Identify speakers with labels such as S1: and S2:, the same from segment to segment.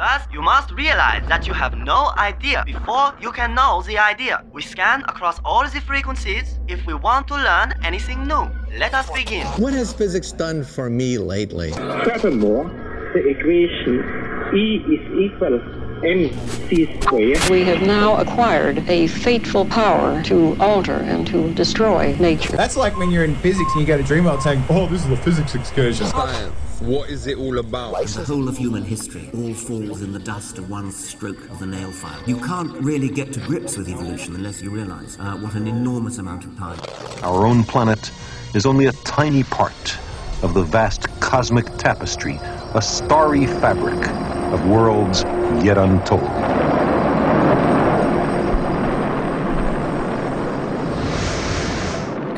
S1: Thus, you must realize that you have no idea before you can know the idea. We scan across all the frequencies if we want to learn anything new. Let us begin.
S2: What has physics done for me lately?
S3: Furthermore, the equation E is equal mc squared.
S4: We have now acquired a fateful power to alter and to destroy nature.
S5: That's like when you're in physics and you go to Dreamworld saying, oh, this is a physics excursion.
S2: Science. What is it all about?
S6: The whole of human history all falls in the dust of one stroke of the nail file. You can't really get to grips with evolution unless you realize uh, what an enormous amount of time.
S7: Our own planet is only a tiny part of the vast cosmic tapestry, a starry fabric of worlds yet untold.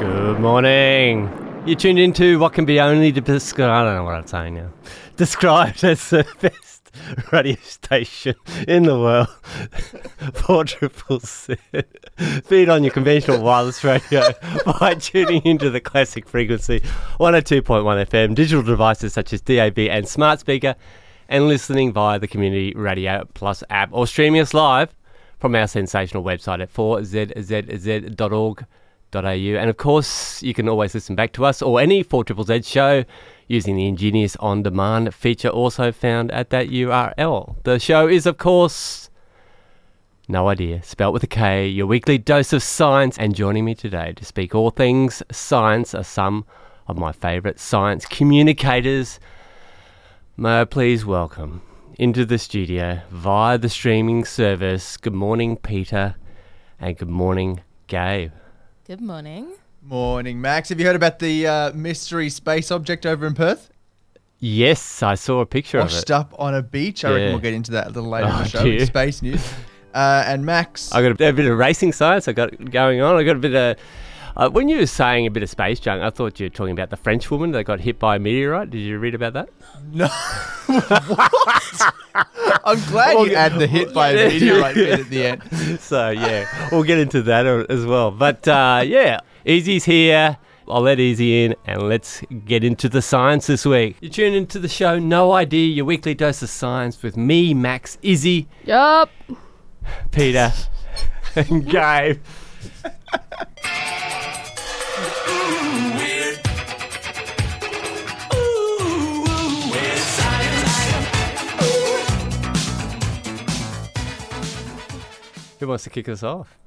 S8: Good morning. You tuned into what can be only described. I don't know what I'm saying now. Described as the best radio station in the world. Four triple C. Feed on your conventional wireless radio by tuning into the classic frequency 102.1 FM, digital devices such as DAB and smart speaker, and listening via the Community Radio Plus app or streaming us live from our sensational website at 4zzz.org and of course, you can always listen back to us or any 4 Z show using the ingenious on demand feature also found at that URL. The show is, of course, No Idea, spelt with a K, your weekly dose of science. And joining me today to speak all things science are some of my favourite science communicators. May I please welcome into the studio via the streaming service. Good morning, Peta, and good morning, Gabe.
S9: Good morning.
S5: Morning, Max. Have you heard about the uh, mystery space object over in Perth?
S8: Yes, I saw a picture
S5: Washed
S8: of it.
S5: Washed up on a beach. I reckon we'll get into that a little later in
S8: Oh,
S5: the show.
S8: dear.
S5: Space news. Uh, and Max,
S8: I got a, a bit of racing science. I got going on. I got a bit of. Uh, when you were saying a bit of space junk, I thought you were talking about the French woman that got hit by a meteorite. Did you read about that?
S5: no. what? I'm glad
S8: Well,
S5: you add the hit by a meteorite bit at the end.
S8: So yeah, we'll get into that as well. But uh, yeah, Issy's here. I'll let Issy in and let's get into the science this week. You tune into the show No Idea, your weekly dose of science with me, Max, Issy,
S9: Yup.
S8: Peta, and Gabe. Who wants to kick us off?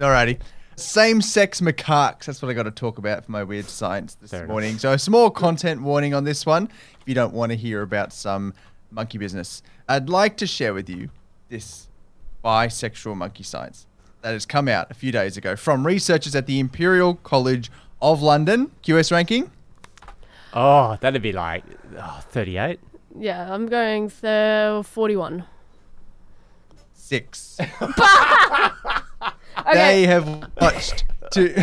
S5: Alrighty. Same sex macaques. That's what I got to talk about for my weird science this
S8: Fair enough.
S5: morning. So, a small content warning on this one if you don't want to hear about some monkey business. I'd like to share with you this bisexual monkey science that has come out a few days ago from researchers at the Imperial College of London. QS ranking?
S8: Oh, that'd be like oh, 38.
S9: Yeah, I'm going th- 41.
S5: Six.
S9: Okay.
S5: They have watched two.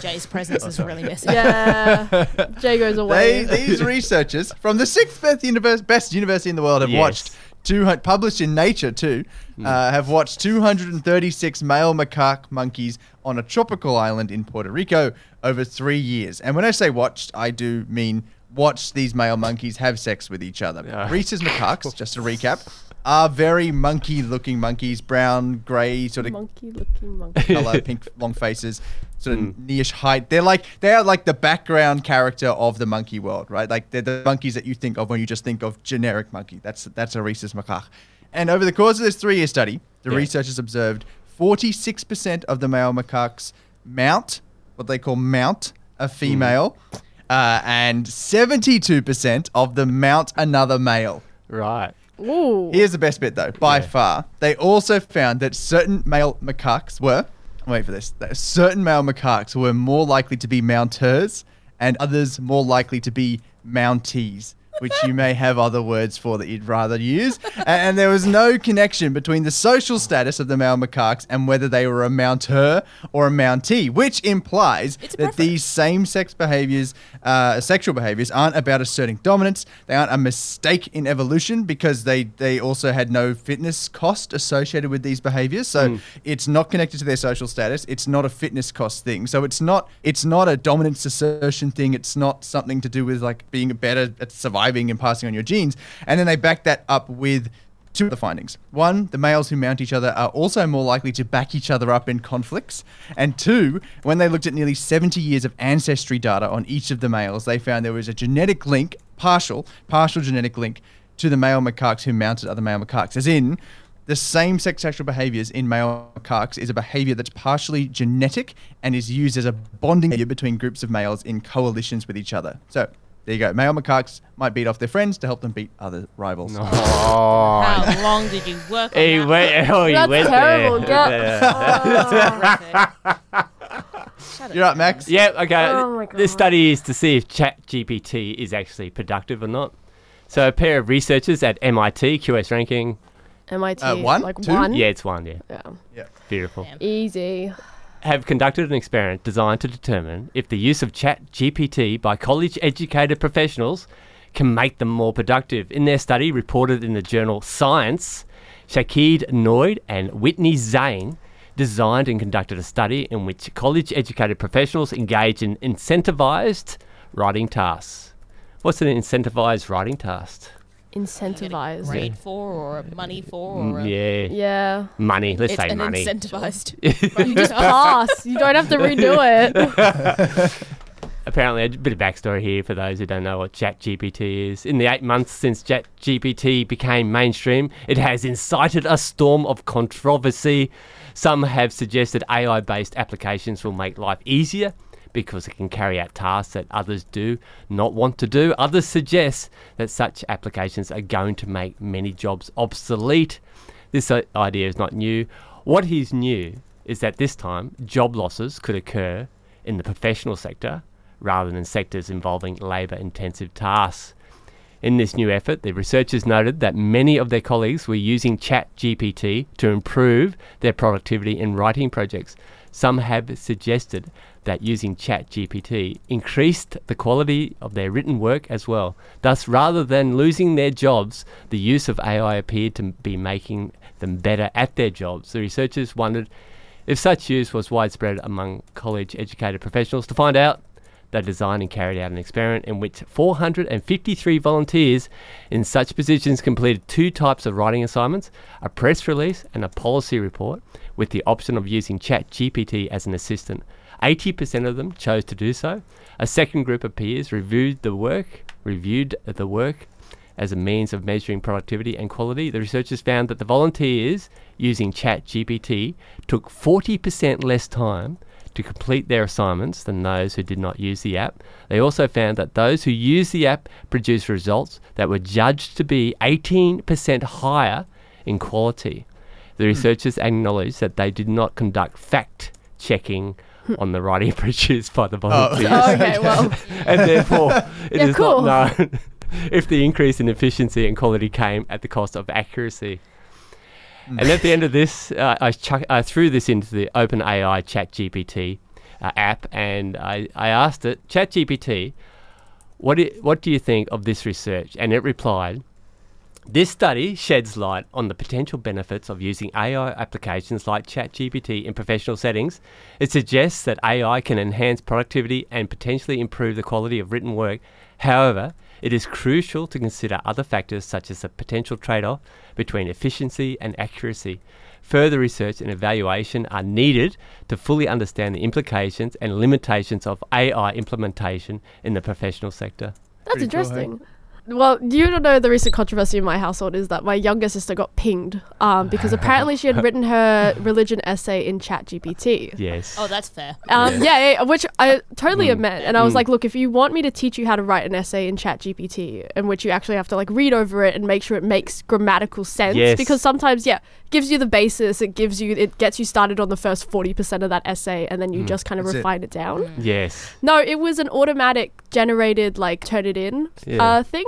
S10: Jay's presence is really missing.
S9: yeah. Jay goes away.
S5: They, these researchers from the sixth best, univers- best university in the world have
S8: Yes.
S5: watched two published in Nature too. Uh, have watched 236 male macaque monkeys on a tropical island in Puerto Rico over three years. And when I say watched, I do mean watched these male monkeys have sex with each other.
S8: Yeah.
S5: Rhesus macaques, just to recap, are very monkey-looking monkeys, brown, grey, sort of
S9: monkey looking monkey.
S5: color, pink, long faces, sort of nearish height. They're like they are like the background character of the monkey world, right? Like they're the monkeys that you think of when you just think of generic monkey. That's that's a rhesus macaque. And over the course of this three-year study, the
S8: Yeah.
S5: researchers observed 46% of the male macaques mount what they call mount a female, uh, and 72% of them mount another male.
S8: Right.
S9: Ooh.
S5: Here's the best bit though, by
S8: Yeah.
S5: far. They also found that certain male macaques were, wait for this, that certain male macaques were more likely to be mounteurs and others more likely to be mountees. Which you may have other words for that you'd rather use. A- And there was no connection between the social status of the male macaques and whether they were a mounteur or a mountee, which implies that these same sex behaviors, uh, sexual behaviors, aren't about asserting dominance. They aren't a mistake in evolution because they, they also had no fitness cost associated with these behaviors. So it's not connected to their social status. It's not a fitness cost thing. So it's not it's not a dominance assertion thing. It's not something to do with like being better at surviving and passing on your genes. And then they back that up with Two of the findings. One, the males who mount each other are also more likely to back each other up in conflicts. And two, when they looked at nearly 70 years of ancestry data on each of the males, they found there was a genetic link, partial, partial genetic link to the male macaques who mounted other male macaques. As in, the same sex sexual behaviors in male macaques is a behavior that's partially genetic and is used as a bonding between groups of males in coalitions with each other. So there you go. Male macaques might beat off their friends to help them beat other rivals.
S8: Oh.
S10: How long did you work on
S8: He
S10: that?
S8: went, oh, he
S9: That's
S8: went
S9: terrible.
S8: there.
S9: Get-
S5: You're up, Max.
S8: Yeah, okay.
S9: Oh my
S8: This
S9: God.
S8: study is to see if ChatGPT is actually productive or not. So a pair of researchers at MIT, QS ranking.
S9: MIT.
S5: Uh, one?
S9: Like
S5: Two?
S9: one?
S8: Yeah, it's one, yeah.
S9: Yeah.
S8: Beautiful.
S9: Issy.
S8: Have conducted an experiment designed to determine if the use of ChatGPT by college educated professionals can make them more productive. In their study, reported in the journal Science, Shakked Noy and Whitney Zhang designed and conducted a study in which college educated professionals engage in incentivized writing tasks. What's an incentivized writing task?
S9: Incentivized.
S10: Grade for or money for
S8: Mm,
S10: or a-
S8: yeah.
S9: Yeah.
S8: Money. Let's
S10: it's
S8: say
S10: an
S8: money.
S10: incentivized.
S9: You just pass. You don't have to redo it.
S8: Apparently, a bit of backstory here for those who don't know what ChatGPT is. In the eight months since ChatGPT became mainstream, it has incited a storm of controversy. Some have suggested AI based applications will make life easier because it can carry out tasks that others do not want to do. Others suggest that such applications are going to make many jobs obsolete. This idea is not new. What is new is that this time job losses could occur in the professional sector rather than sectors involving labour intensive tasks. In this new effort, the researchers noted that many of their colleagues were using ChatGPT to improve their productivity in writing projects. Some have suggested that using ChatGPT increased the quality of their written work as well. Thus, rather than losing their jobs, the use of AI appeared to be making them better at their jobs. The researchers wondered if such use was widespread among college educated professionals. To find out, they designed and carried out an experiment in which 453 volunteers in such positions completed two types of writing assignments a press release and a policy report, with the option of using ChatGPT as an assistant. 80% of them chose to do so. A second group of peers reviewed the work, reviewed the work as a means of measuring productivity and quality. The researchers found that the volunteers using ChatGPT took 40% less time to complete their assignments than those who did not use the app. They also found that those who used the app produced results that were judged to be 18% higher in quality. The researchers acknowledged that they did not conduct fact checking on the writing produced by the volunteers.
S9: Oh, okay, well.
S8: and therefore, it
S9: Yeah,
S8: is
S9: cool.
S8: not known if the increase in efficiency and quality came at the cost of accuracy. And at the end of this, uh, I, chuck, I threw this into the OpenAI ChatGPT uh, app, and I, I asked it, ChatGPT, what do, what do you think of this research? And it replied, this study sheds light on the potential benefits of using AI applications like ChatGPT in professional settings. It suggests that AI can enhance productivity and potentially improve the quality of written work. However, it is crucial to consider other factors such as the potential trade off between efficiency and accuracy. Further research and evaluation are needed to fully understand the implications and limitations of AI implementation in the professional sector.
S9: That's
S5: Pretty cool, hey?
S9: Interesting. Well, you don't know the recent controversy in my household is that my younger sister got pinged um, because apparently she had written her religion essay in ChatGPT.
S8: Yes.
S10: Oh, that's fair.
S9: Um, yeah. yeah, which I totally
S8: Mm.
S9: admit. And I was
S8: Mm.
S9: like, look, if you want me to teach you how to write an essay in ChatGPT, in which you actually have to like read over it and make sure it makes grammatical sense,
S8: Yes.
S9: because sometimes, yeah, gives you the basis, it gives you, it gets you started on the first 40% of that essay, and then you
S8: Mm.
S9: just kind of
S5: That's it.
S9: refine it down.
S8: Yes.
S9: No, it was an automatic generated like turn it in
S8: Yeah.
S9: uh, thing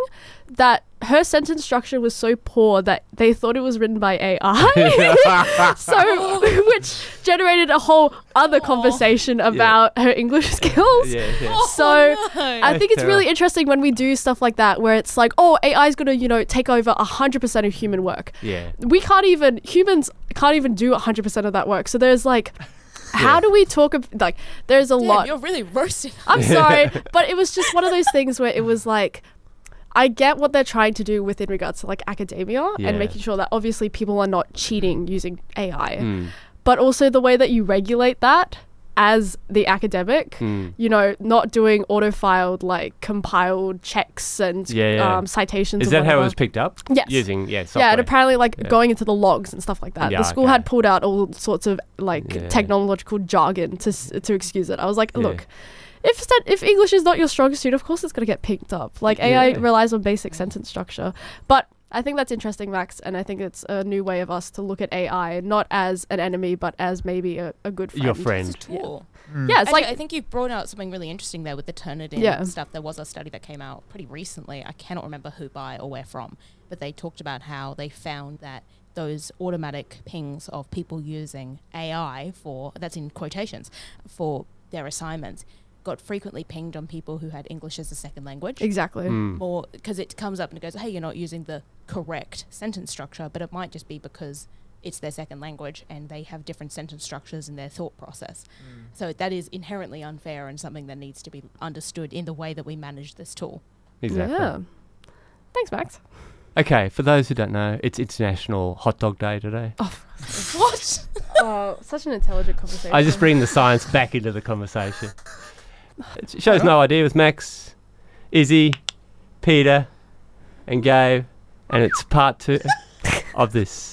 S9: that her sentence structure was so poor that they thought it was written by AI. so which generated a whole other conversation about her English skills.
S8: Yeah, yeah.
S9: Oh, so
S10: no.
S9: I think it's really interesting when we do stuff like that where it's like, oh, AI is going to, you know, take over 100% of human work.
S8: Yeah.
S9: We can't even humans can't even do 100% of that work. So there's like how do we talk ab- like there's a
S10: Damn,
S9: lot
S10: you're really roasting.
S9: I'm sorry, but it was just one of those things where it was like, I get what they're trying to do with in regards to like academia
S8: Yeah.
S9: and making sure that obviously people are not cheating using AI,
S8: Mm.
S9: but also the way that you regulate that as the academic,
S8: Mm.
S9: you know, not doing auto-filed like compiled checks and
S8: Yeah, yeah.
S9: Um, citations.
S8: Is that how it was picked up?
S9: Yes.
S8: Using yeah.
S9: Yeah, and apparently, like
S8: Yeah.
S9: going into the logs and stuff like that. The school
S8: okay.
S9: had pulled out all sorts of like technological jargon to to excuse it. I was like, look, if sen- if English is not your strongest suit, of course it's gonna get picked up. Like AI
S8: Yeah.
S9: relies on basic sentence structure, but. I think that's interesting, Max, and I think it's a new way of us to look at AI not as an enemy, but as maybe a, a good friend.
S8: Your friend.
S10: It's a tool.
S9: Yeah, it's
S10: Actually,
S9: like
S10: I think you've brought out something really interesting there with the Turnitin
S9: Yeah.
S10: stuff. There was a study that came out pretty recently. I cannot remember who by or where from, but they talked about how they found that those automatic pings of people using AI for that's in quotations for their assignments got frequently pinged on people who had English as a second language.
S9: exactly.
S8: Mm.
S10: More because it comes up and it goes, "Hey, you're not using the correct sentence structure," but it might just be because it's their second language and they have different sentence structures in their thought process. So that is inherently unfair and something that needs to be understood in the way that we manage this tool.
S8: Exactly.
S9: Yeah. Thanks, Max.
S8: Okay, for those who don't know, it's International Hot Dog Day today.
S10: What?
S9: oh, such an intelligent conversation.
S8: I just bring the science back into the conversation. It shows no idea with Max, Issy, Peta, and Gabe, and it's part two of this.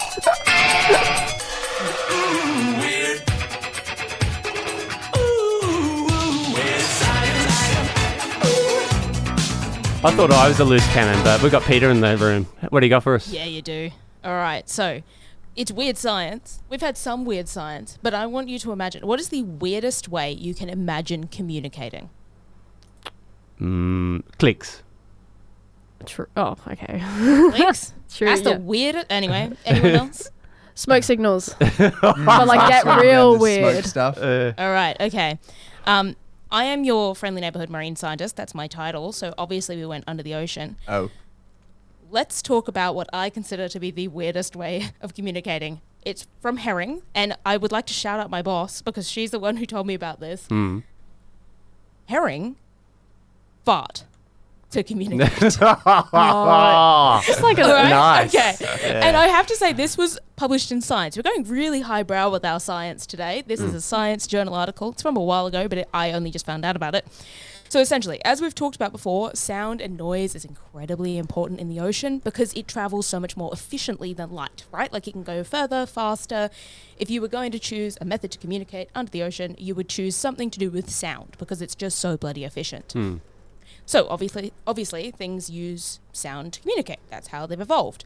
S8: I thought I was a loose cannon, but we've got Peta in the room. What do you got for us?
S10: Yeah, you do. All right. So, it's weird science. We've had some weird science, but I want you to imagine what is the weirdest way you can imagine communicating?
S8: Mm, clicks.
S9: True. Oh, okay.
S10: Clicks?
S9: True.
S10: That's
S9: yeah.
S10: the weirdest. Anyway, anyone else?
S9: Smoke signals. But like get real
S5: around the smoke
S9: weird.
S5: stuff.
S8: Uh,
S10: All right, okay. Um, I am your friendly neighborhood marine scientist. That's my title. So obviously we went under the ocean.
S5: Oh.
S10: Let's talk about what I consider to be the weirdest way of communicating. It's from Herring, and I would like to shout out my boss because she's the one who told me about this.
S8: mm.
S10: Herring fart to communicate.
S9: Just like a
S10: Alright,
S8: Nice.
S10: Okay.
S8: Yeah.
S10: And I have to say, this was published in Science. We're going really highbrow with our science today. This is a Science journal article. It's from a while ago, but it, I only just found out about it. So essentially, as we've talked about before, sound and noise is incredibly important in the ocean because it travels so much more efficiently than light, right? Like it can go further, faster. If you were going to choose a method to communicate under the ocean, you would choose something to do with sound because it's just so bloody efficient.
S8: Mm.
S10: So obviously, obviously, things use sound to communicate. That's how they've evolved.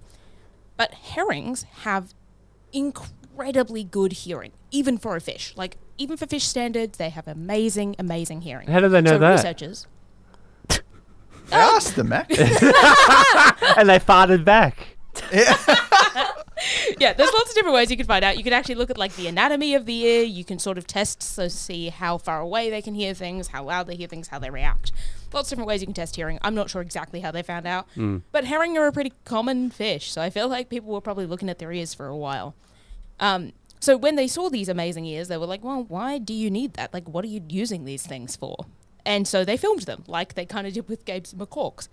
S10: But herrings have incredibly good hearing, even for a fish. Like even for fish standards, they have amazing, amazing hearing.
S8: How do they know
S10: so
S8: that?
S10: Researchers.
S5: I ah! asked them, Mac.
S8: and they farted back.
S10: yeah, there's lots of different ways you can find out. You can actually look at like the anatomy of the ear. You can sort of test so see how far away they can hear things, how loud they hear things, how they react. Lots of different ways you can test hearing. I'm not sure exactly how they found out, hmm. but herring are a pretty common fish, so I feel like people were probably looking at their ears for a while. Um, so when they saw these amazing ears, they were like, "Well, why do you need that? Like, what are you using these things for?" And so they filmed them, like they kind of did with Gabe's macaques.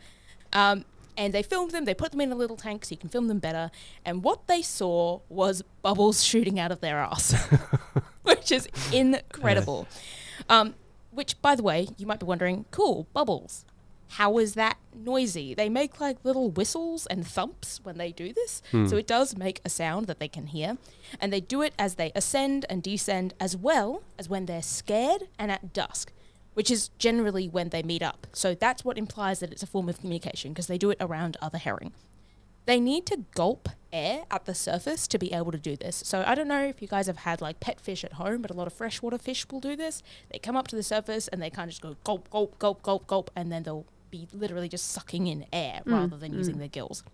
S10: Um, and they filmed them. They put them in a little tank so you can film them better. And what they saw was bubbles shooting out of their ass, which is incredible. Um, which, by the way, you might be wondering, cool, bubbles. How is that noisy? They make like little whistles and thumps when they do this. Hmm. So it does make a sound that they can hear. And they do it as they ascend and descend, as well as when they're scared and at dusk, which is generally when they meet up. So that's what implies that it's a form of communication because they do it around other herring. They need to gulp air at the surface to be able to do this. So I don't know if you guys have had like pet fish at home, but a lot of freshwater fish will do this. They come up to the surface and they kind of just go gulp, gulp, gulp, gulp, gulp, and then they'll be literally just sucking in air mm, rather than using mm. their gills.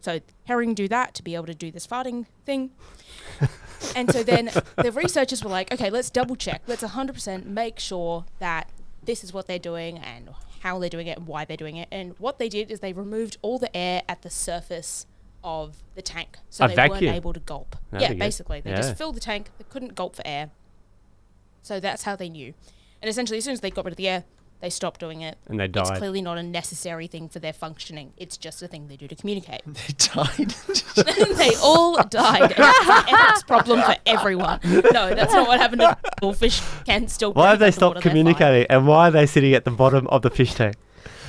S10: So herring do that to be able to do this farting thing. and so then the researchers were like, okay, let's double check. Let's 100% make sure that this is what they're doing and how they're doing it and why they're doing it. And what they did is they removed all the air at the surface of the tank. So
S8: A
S10: they
S8: vacuum?
S10: weren't able to gulp.
S8: That'd
S10: yeah, basically. They
S8: Yeah.
S10: just filled the tank. They couldn't gulp for air. So that's how they knew. And essentially, as soon as they got rid of the air, They stop doing it.
S8: And they died.
S10: It's clearly not a necessary thing for their functioning. It's just a thing they do to communicate.
S5: They died.
S10: they all died. And It's an ethics problem for everyone. No, that's not what happened to people. Fish can still.
S8: Why have
S10: breathe
S8: they stopped
S10: underwater, they're fine.
S8: communicating? And why are they sitting at the bottom of the fish tank?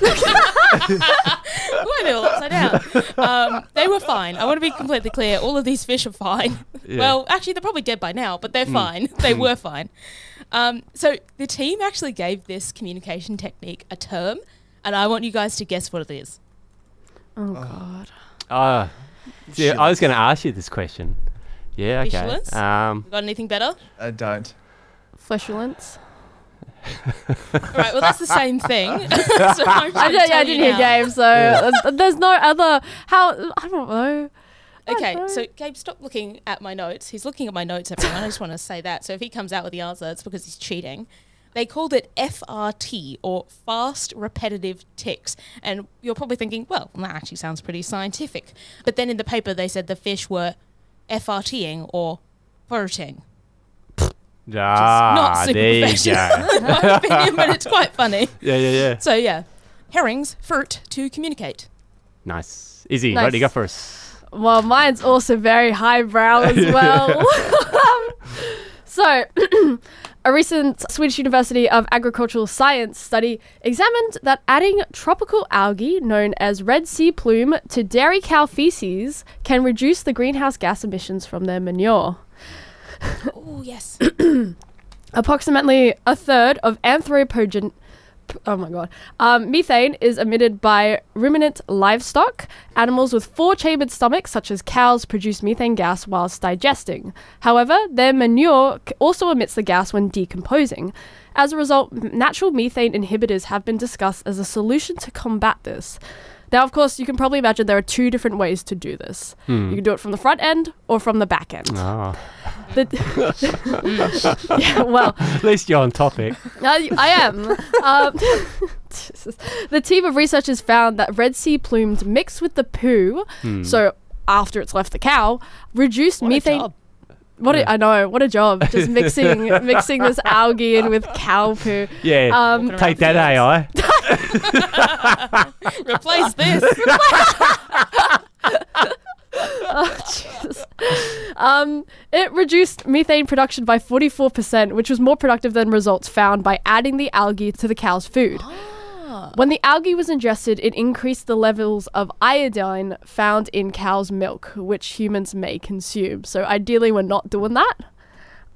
S10: Why are they all upside down? Um, they were fine. I want to be completely clear. All of these fish are fine.
S8: Yeah.
S10: Well, actually, they're probably dead by now, but they're fine. They were fine. Um, so the team actually gave this communication technique a term, and I want you guys to guess what it is.
S9: Oh god.
S8: Ah, yeah, I was going to ask you this question. Yeah, okay.
S10: Fishulence?
S8: Um,
S10: Got anything better?
S5: I don't.
S9: Fleshulence.
S10: All right. Well, that's the same thing. so I'm
S9: I, don't, yeah, I
S10: tell you
S9: didn't hear
S10: now.
S9: Gabe, so uh, there's no other. How I don't know.
S10: Okay, so Gabe, stop looking at my notes. He's looking at my notes, everyone. I just want to say that. So if he comes out with the answer, it's because he's cheating. They called it FRT, or fast repetitive ticks. And you're probably thinking, well, that actually sounds pretty scientific. But then in the paper, they said the fish were FRTing or farting.
S8: ah,
S10: Not super
S8: there you
S10: professional,
S8: go.
S10: in my opinion, but it's quite funny.
S8: yeah, yeah, yeah.
S10: So yeah, herrings, fruit to communicate.
S8: Nice. Issy, what do you
S9: Nice.
S8: got for us?
S9: Well, mine's also very highbrow as well. so, a recent Swedish University of Agricultural Science study examined that adding tropical algae known as red sea plume to dairy cow feces can reduce the greenhouse gas emissions from their manure.
S10: Oh yes.
S9: Approximately a third of anthropogen. Oh my god. Um, methane is emitted by ruminant livestock. Animals with four chambered stomachs, such as cows, produce methane gas whilst digesting. However, their manure also emits the gas when decomposing. As a result, natural methane inhibitors have been discussed as a solution to combat this. Now, of course, you can probably imagine there are two different ways to do this. You can do it from the front end or from the back end.
S8: Ah,
S9: The- yeah, well,
S8: at least you're on topic.
S9: I, I am. Um, Jesus. the team of researchers found that red sea plumes mixed with the poo, so after it's left the cow, reduced
S10: What a
S9: methane.
S10: job.
S9: What a, I know, what a job! Just mixing mixing this algae in with cow poo.
S8: Yeah.
S9: Um,
S8: Take that,
S10: fields.
S8: AI.
S10: Replace this.
S9: Oh, Jesus. Um, it reduced methane production by 44%, which was more productive than results found by adding the algae to the cow's food. When the algae was ingested, it increased the levels of iodine found in cow's milk, which humans may consume. So, ideally, we're not doing that.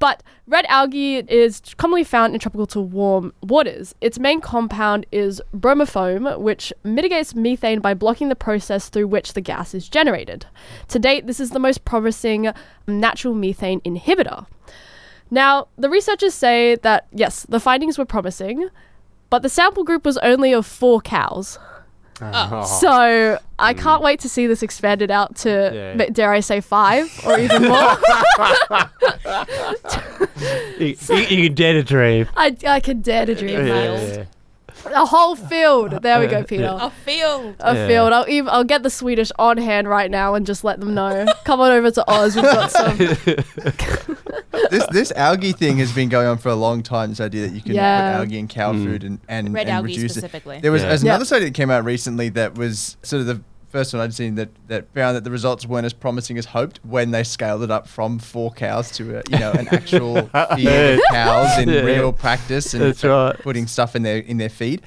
S9: But red algae is commonly found in tropical to warm waters. Its main compound is bromoform, which mitigates methane by blocking the process through which the gas is generated. To date, this is the most promising natural methane inhibitor. Now, the researchers say that yes, the findings were promising, but the sample group was only of four cows.
S8: Oh.
S9: So I hmm. can't wait to see this expanded out to,
S8: Yeah.
S9: dare I say, five or even more.
S8: You, you, you can dare to dream.
S9: I, I can dare to dream
S8: Yeah,
S9: that.
S8: yeah,
S9: A whole field. There we go, Peta.
S10: A field.
S9: A
S8: Yeah.
S9: field. I'll even I'll get the Swedish on hand right now and just let them know. Come on over to Oz. We've got some.
S5: this this algae thing has been going on for a long time. This idea that you can
S9: Yeah.
S5: put algae in cow mm. food and and,
S10: Red
S5: and
S10: algae
S5: reduce
S10: specifically.
S5: it. There was
S8: Yeah.
S5: there's
S9: Yeah.
S5: another study that came out recently that was sort of the first one I'd seen that that found that the results weren't as promising as hoped when they scaled it up from four cows to a, you know an actual field of cows in
S8: Yeah.
S5: real practice and
S8: That's right.
S5: putting stuff in their in their feed.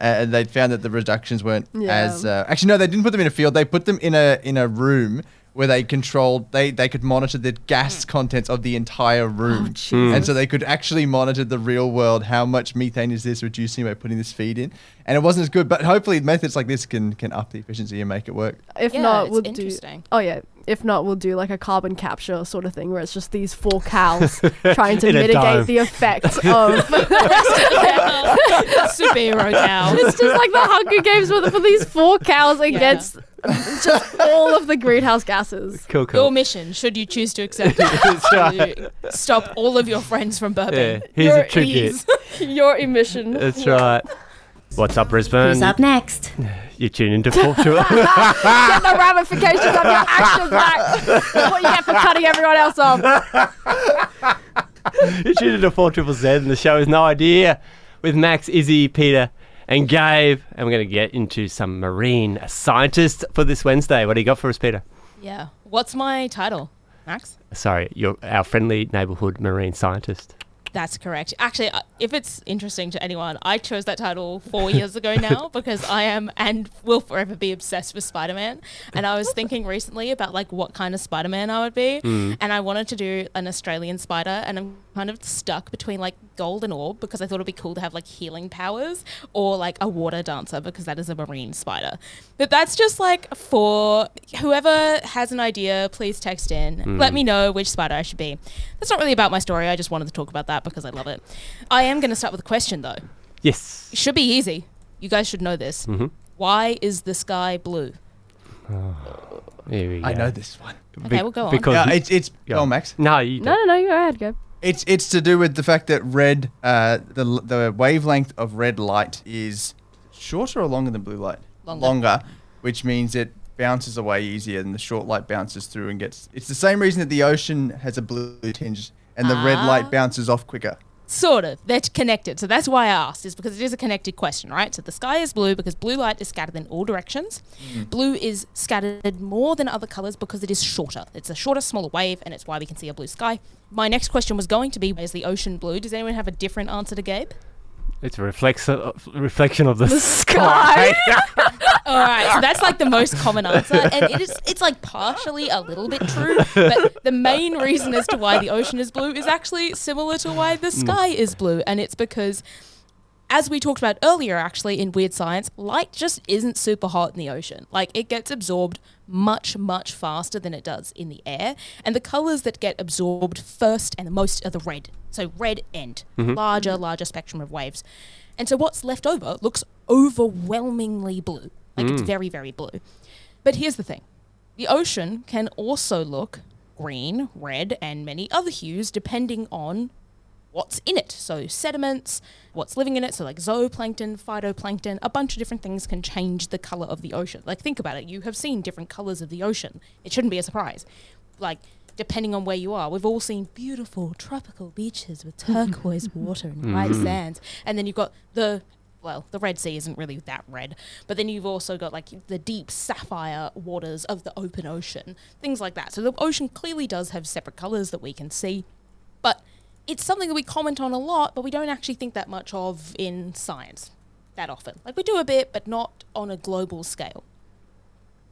S5: Uh, and they found that the reductions weren't
S9: Yeah.
S5: as uh, actually no they didn't put them in a field they put them in a in a room where they controlled they they could monitor the gas mm. contents of the entire oh, room
S9: jeez.
S5: and so they could actually monitor the real world how much methane is this reducing by putting this feed in and it wasn't as good but hopefully methods like this can can up the efficiency and make it work
S9: If
S10: Yeah,
S9: not,
S10: it's
S9: we'll do. Oh yeah. If not, we'll do like a carbon capture sort of thing where it's just these four cows trying to
S8: In a
S9: mitigate
S8: dome.
S9: the effect of.
S10: The superhero cow.
S9: it's just like the Hunger Games with for these four cows against just all of the greenhouse gases.
S8: Cool,
S10: Your
S8: cool.
S10: mission, should you choose to accept it,
S8: That's right.
S10: to stop all of your friends from burping.
S8: Yeah,
S10: burping.
S8: here's
S9: Your
S8: a tribute.
S10: ease.
S9: Your emission.
S8: That's right. What's up, Brisbane?
S11: Who's up next?
S8: You tune into Fortune.
S9: Get the ramifications of your actions back. what you get for cutting everyone else off.
S8: you tune into Four Triple Z, and the show is no idea with Max, Issy, Peta, and Gabe, and we're going to get into some marine scientists for this Wednesday. What do you got for us, Peta?
S10: Yeah. What's my title, Max?
S8: Sorry, you're our friendly neighborhood marine scientist.
S10: That's correct. Actually, uh, if it's interesting to anyone, I chose that title four years ago now because I am and will forever be obsessed with Spider Man. And I was thinking recently about like what kind of Spider Man I would be,
S8: Mm.
S10: and I wanted to do an Australian spider, and I'm kind of stuck between like golden orb because I thought it'd be cool to have like healing powers, or like a water dancer because that is a marine spider. But that's just like for whoever has an idea, please text in.
S8: Mm.
S10: Let me know which spider I should be. That's not really about my story. I just wanted to talk about that because I love it. I am going to start with a question though.
S8: Yes.
S10: It should be easy. You guys should know this.
S8: Mhm.
S10: Why is the sky blue?
S8: Here we go.
S5: I know this one.
S10: Okay, we'll go on.
S8: Because
S5: Yeah, it's it's.
S8: Yeah.
S5: Go on, Max.
S8: no, you
S9: No, no, no, you go ahead, go.
S5: It's it's to do with the fact that red, uh, the the wavelength of red light is shorter or longer than blue light.
S10: Longer.
S5: which means it bounces away easier than the short light bounces through and gets. It's the same reason that the ocean has a blue tinge and the red
S10: Ah.
S5: light bounces off quicker.
S10: Sort of. They're connected. So that's why I asked, is because it is a connected question, right? So the sky is blue because blue light is scattered in all directions. Blue is scattered more than other colors because it is shorter. It's a shorter, smaller wave, and it's why we can see a blue sky. My next question was going to be, is the ocean blue? Does anyone have a different answer to Gabe?
S8: It's a reflex- uh, reflection of the,
S9: The
S8: sky.
S10: All right, so that's like the most common answer, and it is it's like partially a little bit true, but the main reason as to why the ocean is blue is actually similar to why the mm. sky is blue, and it's because. As we talked about earlier, actually, in Weird Science, light just isn't super hot in the ocean. Like, it gets absorbed much, much faster than it does in the air. And the colors that get absorbed first and the most are the red. So, red end, mm-hmm. larger, larger spectrum of waves. And so, what's left over looks overwhelmingly blue. Like, it's mm. very, very blue. But here's the thing the ocean can also look green, red, and many other hues depending on what's in it. So, sediments, what's living in it. So, like zooplankton, phytoplankton, a bunch of different things can change the color of the ocean. Like, think about it. You have seen different colors of the ocean. It shouldn't be a surprise. Like, depending on where you are, we've all seen beautiful tropical beaches with turquoise water and mm-hmm. white sands. And then you've got the well, the Red Sea isn't really that red, but then you've also got like the deep sapphire waters of the open ocean, things like that. So the ocean clearly does have separate colors that we can see, but it's something that we comment on a lot, but we don't actually think that much of in science that often. Like we do a bit, but not on a global scale.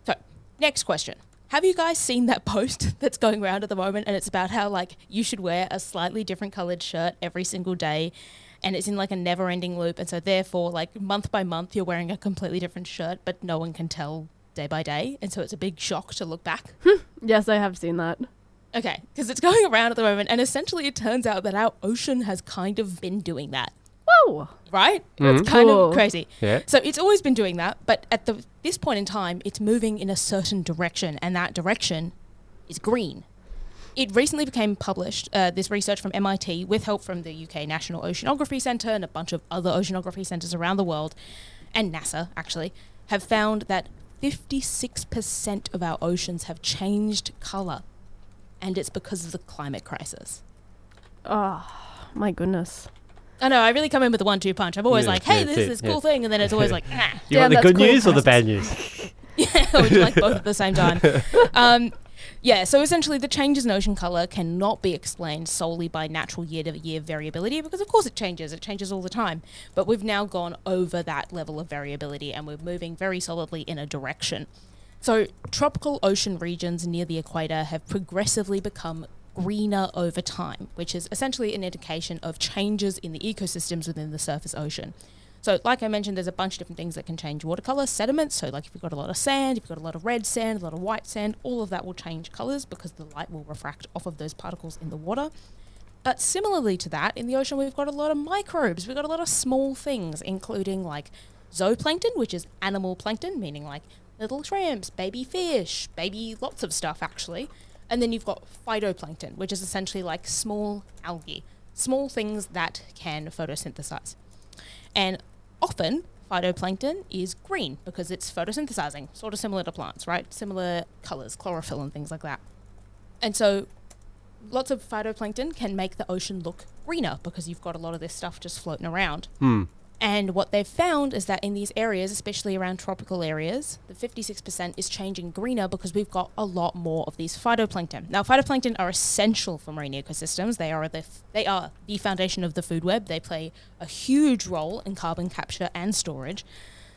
S10: So, next question. Have you guys seen that post that's going around at the moment and it's about how like you should wear a slightly different colored shirt every single day and it's in like a never-ending loop and so therefore like month by month you're wearing a completely different shirt but no one can tell day by day and so it's a big shock to look back.
S9: Yes, I have seen that.
S10: Okay, because it's going around at the moment, and essentially it turns out that our ocean has kind of been doing that,
S9: Whoa.
S10: right?
S8: Mhm.
S10: It's kind
S9: Cool.
S10: of crazy.
S8: Yeah.
S10: So it's always been doing that, but at the this point in time, it's moving in a certain direction, and that direction is green. It recently became published, uh, this research from MIT, with help from the UK National Oceanography Centre and a bunch of other oceanography centres around the world, and NASA actually, have found that 56% of our oceans have changed colour, and it's because of the climate crisis.
S9: Oh, my goodness.
S10: I know, I really come in with a one two punch. I'm always
S8: Yeah,
S10: like, hey,
S8: yeah,
S10: this is this
S8: yeah.
S10: cool thing, and then it's always like, nah.
S8: You
S9: Damn,
S8: want the
S9: that's
S8: good
S9: cool.
S8: news or the bad news?
S10: Yeah, would you like both at the same time? Um, yeah, so essentially, the changes in ocean color cannot be explained solely by natural year to year variability because, of course, it changes. It changes all the time. But we've now gone over that level of variability and we're moving very solidly in a direction. So, tropical ocean regions near the equator have progressively become greener over time, which is essentially an indication of changes in the ecosystems within the surface ocean. So, like I mentioned, there's a bunch of different things that can change water color. Sediments, so like if you've got a lot of sand, if you've got a lot of red sand, a lot of white sand, all of that will change colors because the light will refract off of those particles in the water. But similarly to that, in the ocean, we've got a lot of microbes. We've got a lot of small things, including like zooplankton, which is animal plankton, meaning like little shrimps, baby fish, baby lots of stuff actually. And then you've got phytoplankton, which is essentially like small algae, small things that can photosynthesize. And often, phytoplankton is green because it's photosynthesizing, sort of similar to plants, right? Similar colors, chlorophyll, and things like that. And so, lots of phytoplankton can make the ocean look greener because you've got a lot of this stuff just floating around.
S8: Hmm.
S10: And what they've found is that in these areas, especially around tropical areas, the 56% is changing greener because we've got a lot more of these phytoplankton. Now, phytoplankton are essential for marine ecosystems. They are the f- they are the foundation of the food web. They play a huge role in carbon capture and storage.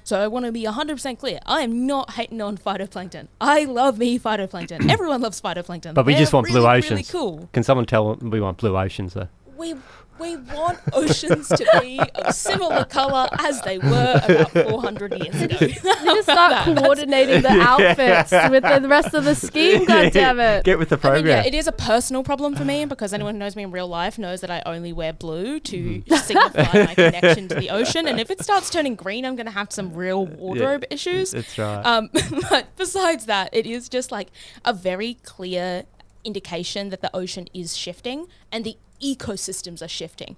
S10: So I want to be 100% clear. I am not hating on phytoplankton. I love me phytoplankton. Everyone loves phytoplankton.
S8: But we
S10: They're
S8: just want
S10: really,
S8: blue
S10: really
S8: oceans.
S10: cool.
S8: Can someone tell we want blue oceans though?
S10: We we want oceans to be of similar colour as they were about 400 years ago.
S9: We just start coordinating the outfits with the rest of the scheme. God damn it!
S8: Get with the
S10: I mean,
S8: program.
S10: yeah, it is a personal problem for me because anyone who knows me in real life knows that I only wear blue to signify my connection to the ocean. And if it starts turning green, I'm going to have some real wardrobe issues.
S8: That's right.
S10: Um, but besides that, it is just like a very clear indication that the ocean is shifting and the ecosystems are shifting.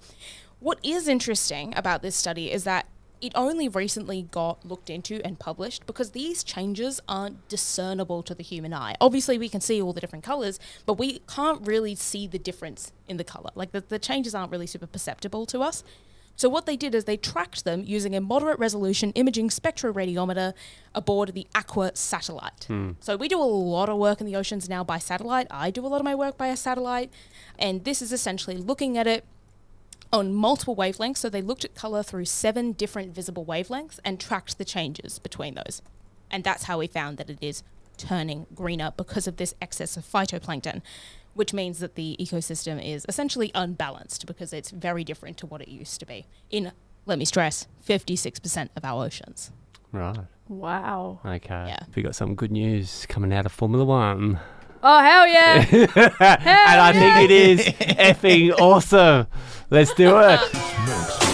S10: What is interesting about this study is that it only recently got looked into and published because these changes aren't discernible to the human eye. Obviously, we can see all the different colors, but we can't really see the difference in the color. Like the, the changes aren't really super perceptible to us. So what they did is they tracked them using a moderate resolution imaging spectroradiometer aboard the Aqua satellite.
S8: Hmm.
S10: So we do a lot of work in the oceans now by satellite. I do a lot of my work by a satellite, and this is essentially looking at it on multiple wavelengths. So they looked at color through seven different visible wavelengths and tracked the changes between those. And that's how we found that it is turning greener because of this excess of phytoplankton, which means that the ecosystem is essentially unbalanced because it's very different to what it used to be in, let me stress, 56% of our oceans.
S8: Right.
S9: Wow.
S8: Okay. We got some good news coming out of Formula One.
S9: Oh hell yeah!
S8: and I think it is effing awesome. Let's do it.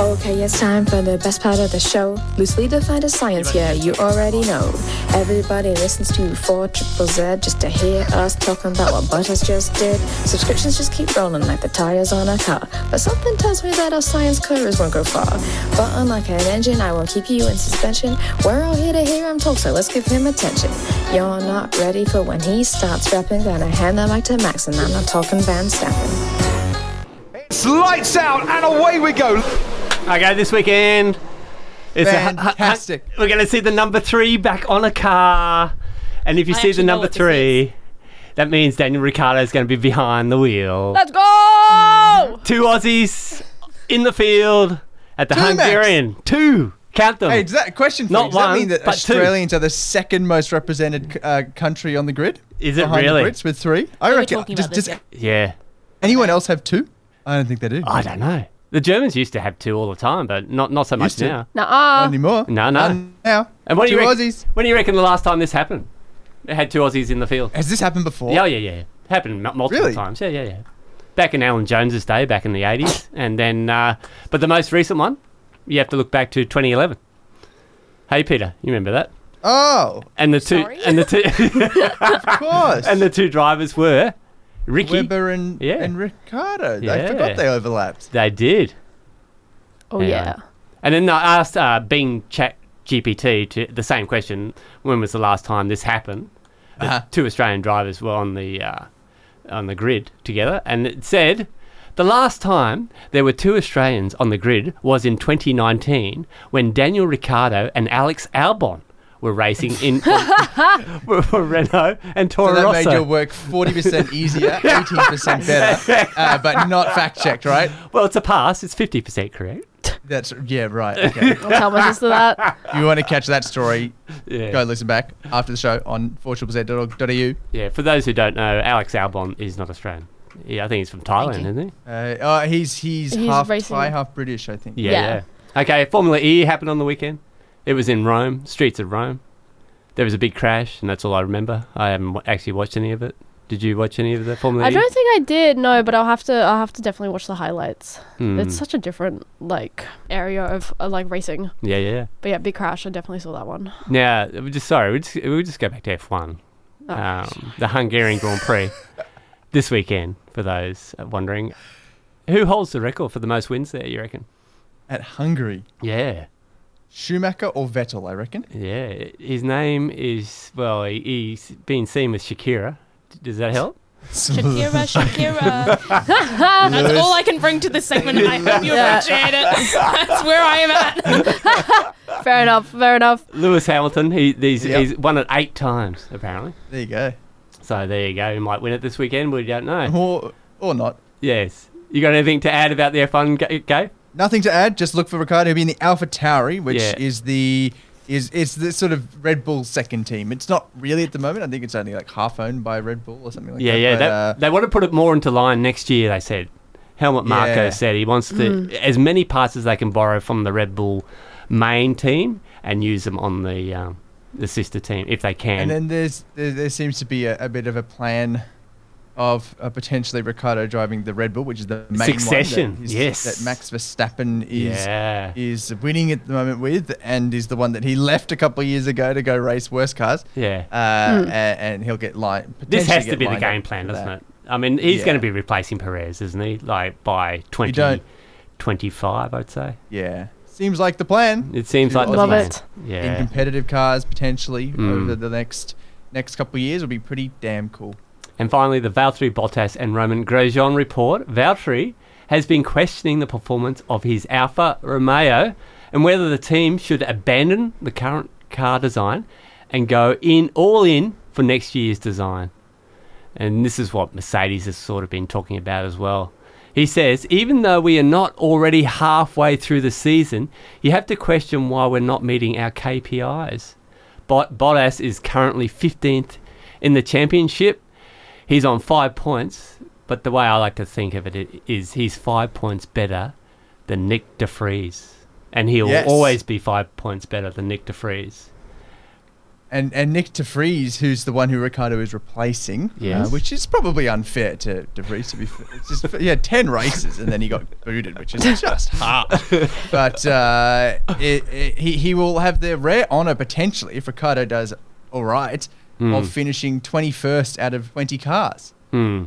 S11: Okay, it's time for the best part of the show. Loosely defined as science, yeah, you already know. Everybody listens to 4 Triple Z just to hear us talking about what Butters just did. Subscriptions just keep rolling like the tires on a car. But something tells me that our science curves won't go far. But unlike an engine, I won't keep you in suspension. We're all here to hear him talk, so let's give him attention. You're not ready for when he starts rapping. Gonna hand the mic to Max, and I'm not talking Verstappen.
S8: It's lights out and away we go. Okay, this weekend. It's a-
S5: Fantastic.
S8: we're going to see the number three back on a car. And if you
S10: I
S8: see the number three, that means Daniel Ricciardo is going to be behind the wheel.
S9: Let's go!
S8: Two Aussies in the field at the
S5: Two, Max.
S8: Hungarian. Two. Count them.
S5: Hey, does that question for
S8: Not
S5: you, does that mean that
S8: but two.
S5: Australians are the second most represented uh, country on the grid?
S8: Is it
S5: Behind the
S8: really?
S5: Brits with three? I
S10: We
S5: reckon.
S10: talking
S5: Does,
S10: about this,
S5: does
S8: yeah.
S5: anyone else have two? I don't think they do.
S8: I don't know. The Germans used to have two all the time, but not not so much
S5: Used to.
S8: now.
S5: Not anymore.
S8: No, no.
S5: None now.
S8: And when do
S5: two
S8: you rec-
S5: Aussies.
S8: When do you reckon the last time this happened? They had two Aussies in the field.
S5: Has this happened before?
S8: Yeah, yeah, yeah. Happened m- multiple
S5: Really?
S8: times. Yeah, yeah, yeah. Back in Alan Jones's day, back in the eighties, and then, uh, but the most recent one, you have to look back to 2011. Hey, Peta, you remember that?
S5: Oh,
S8: And the two,
S10: Sorry?
S8: and the two,
S5: of course.
S8: and the two drivers were Ricky.
S5: Webber and,
S8: Yeah.
S5: and Ricciardo. I
S8: Yeah.
S5: forgot they overlapped.
S8: They did.
S9: Oh
S8: Yeah.
S9: yeah.
S8: And then I asked uh, Bing Chat GPT to the same question: When was the last time this happened?
S5: Uh-huh.
S8: Two Australian drivers were on the uh, on the grid together, and it said the last time there were two Australians on the grid was in 2019 when Daniel Ricciardo and Alex Albon were racing in for, for Renault and
S5: So
S8: Toro
S5: that
S8: Rosso.
S5: made your work 40% easier, 18% better, uh, but not fact checked, right?
S8: Well, it's a pass. It's 50% correct.
S5: That's yeah, right. Okay.
S9: I'll tell my sister that.
S5: you want to catch that story?
S8: Yeah.
S5: Go listen back after the show on 4ZZ.org.au.
S8: Yeah, for those who don't know, Alex Albon is not Australian. Yeah, I think he's from Thailand, isn't he?
S5: Uh, oh, he's he's,
S9: He's
S5: half
S9: racing-
S5: Thai, half British, I think.
S8: Yeah,
S9: Yeah.
S8: yeah. Okay, Formula E happened on the weekend. It was in Rome, streets of Rome. There was a big crash, and that's all I remember. I haven't wa- actually watched any of it. Did you watch any of the Formula
S9: I don't think I did. No, but I'll have to. I'll have to definitely watch the highlights.
S8: Hmm.
S9: It's such a different like area of uh, like racing.
S8: Yeah, yeah.
S9: But yeah, Big Crash. I definitely saw that one.
S8: Now, we just sorry, we just we just go back to F1,
S9: Oh.
S8: um, the Hungarian Grand Prix this weekend. For those wondering, who holds the record for the most wins there? You reckon?
S5: At Hungary,
S8: Yeah.
S5: Schumacher or Vettel, I reckon.
S8: Yeah, his name is well. He, he's been seen with Shakira. Does that help?
S10: Shakira, Shakira. That's all I can bring to this segment, and I hope you
S9: Yeah.
S10: appreciate it. That's where I am at.
S9: Fair enough. Fair enough.
S8: Lewis Hamilton, he, he's,
S5: Yep.
S8: he's won it eight times, apparently.
S5: There you go.
S8: So there you go. He might win it this weekend. We don't know.
S5: Or or not.
S8: Yes. You got anything to add about the F1 ga- game?
S5: Nothing to add. Just look for Ricciardo He'll be in the Alpha Tauri, which
S8: Yeah.
S5: is the is it's the sort of Red Bull second team. It's not really at the moment. I think it's only like half owned by Red Bull or something like
S8: yeah,
S5: that.
S8: yeah.
S5: But,
S8: They,
S5: uh,
S8: they want to put it more into line next year, they said. Helmut Marko
S5: Yeah.
S8: said he wants to as many parts as they can borrow from the Red Bull main team and use them on the um, the sister team if they can.
S5: and then there's there, there seems to be a, a bit of a plan of uh, potentially Ricciardo driving the Red Bull, which is the main
S8: Succession,
S5: one that, is-
S8: yes.
S5: that Max Verstappen is
S8: Yeah.
S5: is winning at the moment with, and is the one that he left a couple of years ago to go race worse cars.
S8: yeah.
S5: Uh, a- and, he'll get line.
S8: This has to be the game plan, doesn't
S5: that.
S8: it? I mean, he's
S5: Yeah.
S8: going to be replacing Perez, isn't he? Like by 20,
S5: don't-
S8: 25, I'd say.
S5: Yeah, seems like the plan.
S8: It seems like the
S9: Love
S8: plan.
S9: it.
S5: in competitive cars potentially
S8: Mm.
S5: over the next next couple of years will be pretty damn cool.
S8: And finally, the Valtteri Bottas and Romain Grosjean report. Valtteri has been questioning the performance of his Alfa Romeo and whether the team should abandon the current car design and go in all in for next year's design. And this is what Mercedes has sort of been talking about as well. He says, even though we are not already halfway through the season, you have to question why we're not meeting our KPIs. Bot- Bottas is currently 15th in the championship. He's on five points, but the way I like to think of it is he's five points better than Nyck de Vries. And he'll
S5: Yes.
S8: always be five points better than Nyck de Vries.
S5: And and Nyck de Vries, who's the one who Ricciardo is replacing,
S8: Yes.
S5: uh, which is probably unfair to de Vries to be. fair. Just, he had ten races and then he got booted, which is just hard. But uh, it, it, he he will have the rare honor potentially if Ricciardo does all right of finishing twenty first out of twenty cars
S8: Hmm.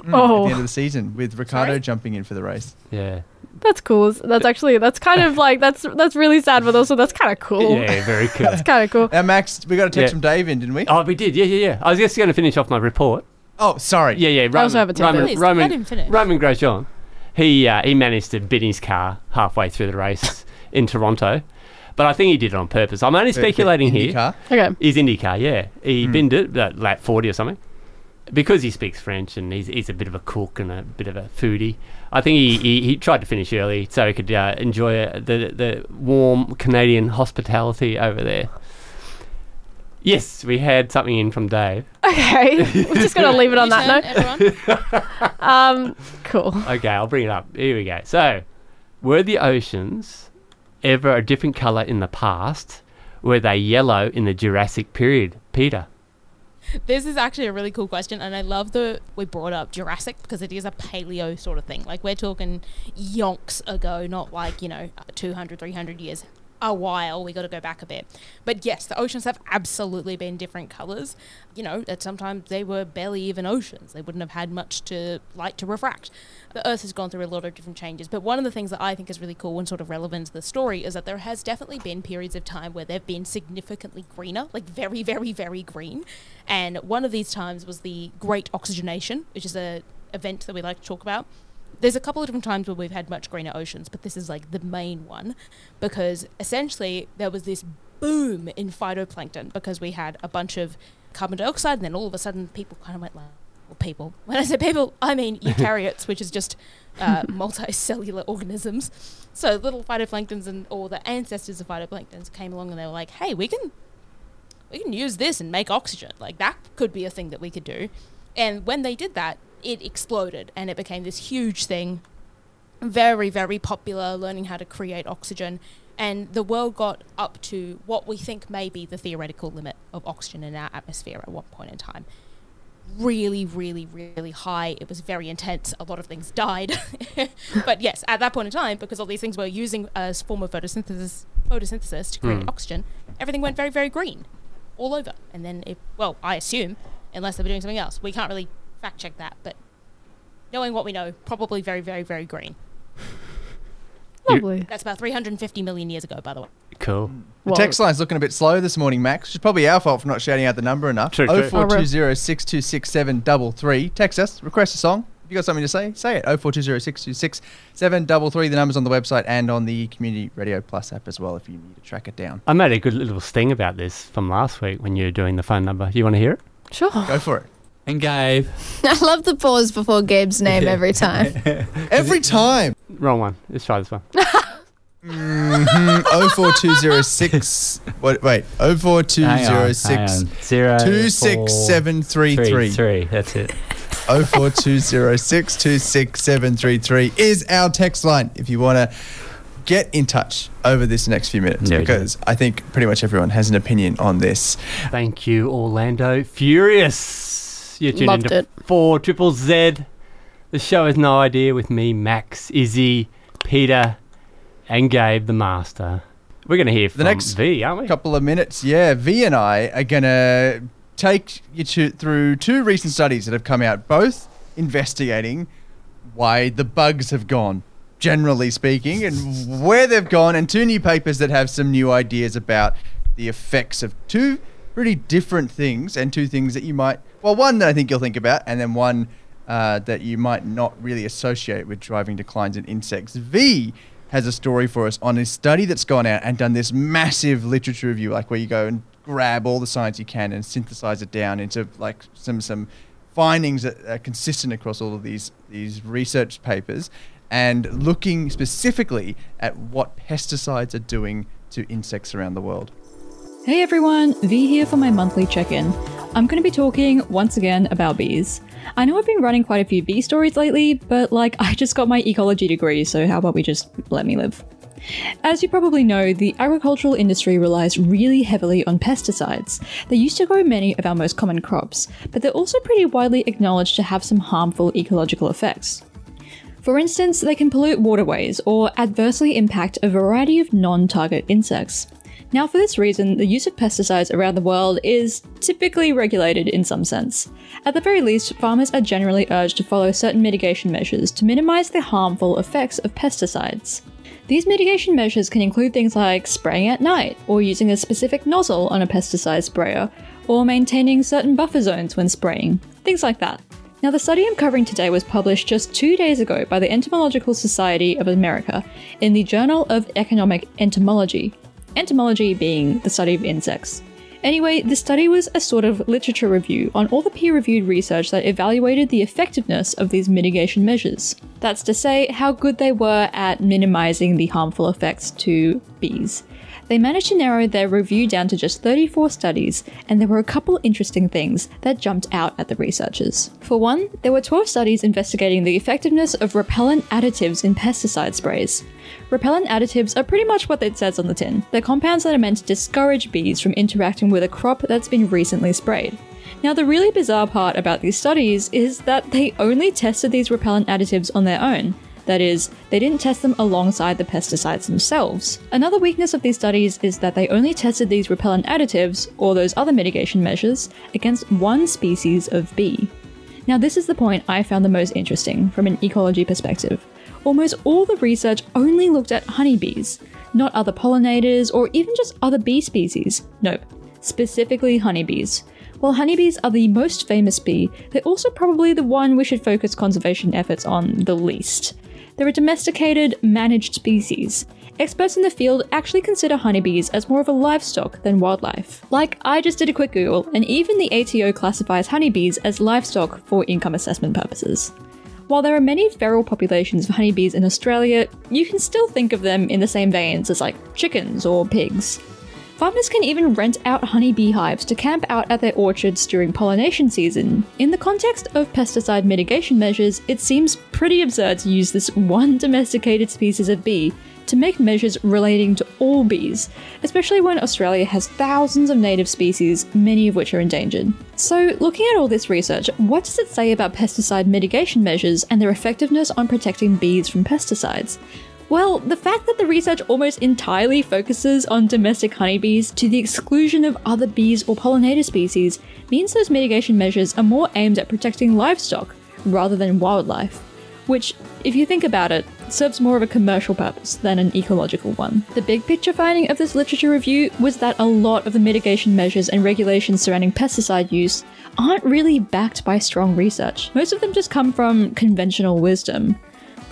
S5: at the
S9: Oh,
S5: end of the season with Ricciardo
S10: Sorry?
S5: jumping in for the race.
S8: Yeah.
S9: that's cool. That's actually that's kind of like that's that's really sad, but also that's kind of cool.
S8: Yeah, very cool.
S9: It's kind of cool.
S5: Now, Max, we got a text
S8: Yeah.
S5: from Dave in, didn't we?
S8: oh, we did. Yeah, yeah, yeah. I was just going to finish off my report.
S5: Oh, sorry.
S8: Yeah, yeah. Roman,
S9: also have a tidbit.
S8: Roman,
S10: Please,
S8: Roman,
S10: let.
S8: Romain Grosjean. He uh, he managed to bin his car halfway through the race in Toronto, but I think he did it on purpose. I'm only
S5: The- the
S8: speculating here.
S5: car.
S9: Okay.
S8: His IndyCar, yeah. He binned it at lap 40 or something. Because he speaks French and he's, he's a bit of a cook and a bit of a foodie, I think he, he, he tried to finish early so he could uh, enjoy uh, the, the warm Canadian hospitality over there. Yes, we had something in from Dave.
S9: Okay. We're just gonna leave it on that
S10: Your
S9: note.
S10: everyone.
S9: Um, cool.
S8: Okay, I'll bring it up. Here we go. So, were the oceans ever a different colour in the past? Were they yellow in the Jurassic period? Peta.
S10: This is actually a really cool question, and I love that we brought up Jurassic because it is a paleo sort of thing. Like, we're talking yonks ago, not like, you know, 200, 300 years. A while, we got to go back a bit. But yes, the oceans have absolutely been different colours. You know, that sometimes they were barely even oceans. They wouldn't have had much to light to refract. The Earth has gone through a lot of different changes. But one of the things that I think is really cool and sort of relevant to the story is that there has definitely been periods of time where they've been significantly greener, like very, very, very green. And one of these times was the Great Oxygenation, which is a event that we like to talk about. There's a couple of different times where we've had much greener oceans, but this is like the main one because essentially there was this boom in phytoplankton because we had a bunch of carbon dioxide, and then all of a sudden people kind of went like, well, people. When I say people, I mean eukaryotes, which is just uh, multicellular organisms. So little phytoplanktons and all the ancestors of phytoplanktons came along and they were like, hey, we can we can use this and make oxygen. Like that could be a thing that we could do. And when they did that, it exploded and it became this huge thing. Very, very popular, learning how to create oxygen. And the world got up to what we think may be the theoretical limit of oxygen in our atmosphere at one point in time. Really, really, really high. It was very intense. A lot of things died. but yes, at that point in time, because all these things were using as form of photosynthesis, photosynthesis to create
S8: Hmm.
S10: oxygen, everything went very, very green all over. And then, it, well, I assume, unless they were doing something else, we can't really fact check that. But knowing what we know, probably very, very, very green.
S9: Probably.
S10: That's about 350 million years ago, by the way.
S8: Cool.
S5: The text line's looking a bit slow this morning, Max. It's probably our fault for not shouting out the number enough.
S8: True, true.
S5: 0420 Text us, request a song. If you got something to say, say it. 0420 The number's on the website and on the Community Radio Plus app as well if you need to track it down.
S8: I made a good little sting about this from last week when you were doing the phone number. You want to hear it?
S9: Sure.
S5: Go for it.
S12: And Gabe.
S13: I love the pause before Gabe's name every time.
S5: Every time.
S8: Wrong one. Let's try this one.
S5: Mm-hmm. 04206. What, wait. 04206.
S8: Zero,
S5: 26733.
S8: Three. That's it.
S5: 04206 26733 is our text line if you want to get in touch over this next few minutes
S8: Yeah,
S5: because I think pretty much everyone has an opinion on this.
S8: Thank you, Orlando Furious. You're tuned
S9: Loved
S8: into
S9: it.
S8: Four Triple Z. The show is no idea with me, Max, Issy, Peta, and Gabe, the master. We're going to hear from
S5: The next
S8: V, aren't we?
S5: A couple of minutes, yeah, V and I are going to take you to, through two recent studies that have come out, both investigating why the bugs have gone, generally speaking, and where they've gone, and two new papers that have some new ideas about the effects of two pretty different things, and two things that you might, well, one that I think you'll think about, and then one uh, that you might not really associate with driving declines in insects. V has a story for us on a study that's gone out and done this massive literature review, like where you go and grab all the science you can and synthesize it down into like some some findings that are consistent across all of these these research papers, and looking specifically at what pesticides are doing to insects around the world.
S14: Hey everyone, V here for my monthly check in. I'm going to be talking once again about bees. I know I've been running quite a few bee stories lately, but like I just got my ecology degree, so how about we just let me live? As you probably know, the agricultural industry relies really heavily on pesticides. They used to grow many of our most common crops, but they're also pretty widely acknowledged to have some harmful ecological effects. For instance, they can pollute waterways or adversely impact a variety of non target insects. Now, for this reason, the use of pesticides around the world is typically regulated in some sense. At the very least, farmers are generally urged to follow certain mitigation measures to minimize the harmful effects of pesticides. These mitigation measures can include things like spraying at night, or using a specific nozzle on a pesticide sprayer, or maintaining certain buffer zones when spraying, things like that. Now, the study I'm covering today was published just two days ago by the Entomological Society of America in the Journal of Economic Entomology, entomology being the study of insects. Anyway, the study was a sort of literature review on all the peer reviewed research that evaluated the effectiveness of these mitigation measures. That's to say, how good they were at minimizing the harmful effects to bees. They managed to narrow their review down to just 34 studies, and there were a couple interesting things that jumped out at the researchers. For one, there were 12 studies investigating the effectiveness of repellent additives in pesticide sprays. Repellent additives are pretty much what it says on the tin. They're compounds that are meant to discourage bees from interacting with a crop that's been recently sprayed. Now, the really bizarre part about these studies is that they only tested these repellent additives on their own. That is, they didn't test them alongside the pesticides themselves. Another weakness of these studies is that they only tested these repellent additives, or those other mitigation measures, against one species of bee. Now, this is the point I found the most interesting from an ecology perspective. Almost all the research only looked at honeybees, not other pollinators or even just other bee species. Nope, specifically honeybees. While honeybees are the most famous bee, they're also probably the one we should focus conservation efforts on the least. They're a domesticated, managed species. Experts in the field actually consider honeybees as more of a livestock than wildlife. Like, I just did a quick Google, and even the ATO classifies honeybees as livestock for income assessment purposes. While there are many feral populations of honeybees in Australia, you can still think of them in the same veins as like chickens or pigs. Farmers can even rent out honeybee hives to camp out at their orchards during pollination season. In the context of pesticide mitigation measures, it seems pretty absurd to use this one domesticated species of bee to make measures relating to all bees, especially when Australia has thousands of native species, many of which are endangered. So, looking at all this research, what does it say about pesticide mitigation measures and their effectiveness on protecting bees from pesticides? Well, the fact that the research almost entirely focuses on domestic honeybees to the exclusion of other bees or pollinator species means those mitigation measures are more aimed at protecting livestock rather than wildlife. Which, if you think about it, serves more of a commercial purpose than an ecological one. The big picture finding of this literature review was that a lot of the mitigation measures and regulations surrounding pesticide use aren't really backed by strong research. Most of them just come from conventional wisdom.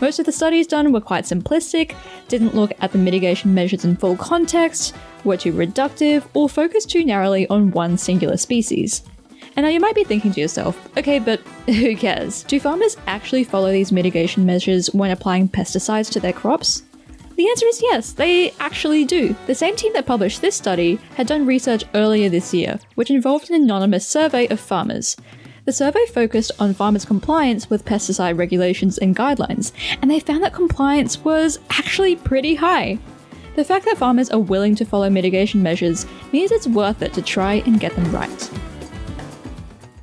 S14: Most of the studies done were quite simplistic, didn't look at the mitigation measures in full context, were too reductive, or focused too narrowly on one singular species. And now you might be thinking to yourself, okay, but who cares? Do farmers actually follow these mitigation measures when applying pesticides to their crops? The answer is yes, they actually do. The same team that published this study had done research earlier this year, which involved an anonymous survey of farmers. The survey focused on farmers' compliance with pesticide regulations and guidelines, and they found that compliance was actually pretty high. The fact that farmers are willing to follow mitigation measures means it's worth it to try and get them right.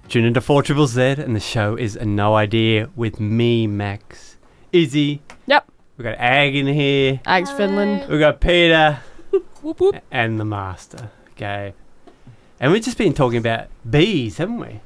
S8: Tune into 4 Triple Z, and the show is a No Idea with me, Max, Issy.
S9: Yep.
S8: We got Ag in here.
S9: Ag's Finland.
S8: We got Peta. And the Master, Gabe. And we've just been talking about bees, haven't we?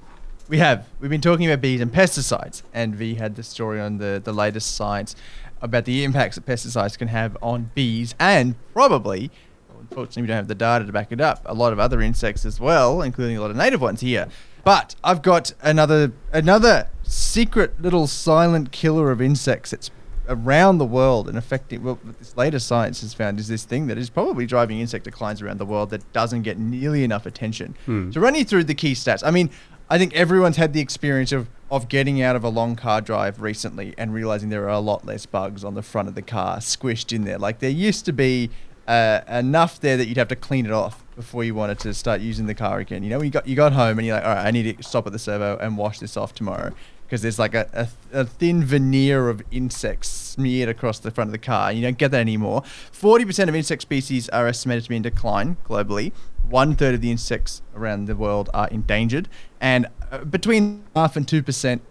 S5: We have. We've been talking about bees and pesticides, and V had the story on the, the latest science about the impacts that pesticides can have on bees and probably, unfortunately, we don't have the data to back it up, a lot of other insects as well, including a lot of native ones here. But I've got another another secret little silent killer of insects that's around the world and affecting well this latest science has found is this thing that is probably driving insect declines around the world that doesn't get nearly enough attention.
S8: Hmm.
S5: To run you through the key stats, I mean, I think everyone's had the experience of of getting out of a long car drive recently and realizing there are a lot less bugs on the front of the car squished in there. Like there used to be uh, enough there that you'd have to clean it off before you wanted to start using the car again. You know, you got you got home and you're like, all right, I need to stop at the servo and wash this off tomorrow because there's like a, a, a thin veneer of insects smeared across the front of the car. You don't get that anymore. 40% of insect species are estimated to be in decline globally. One third of the insects around the world are endangered, and uh, between half and two percent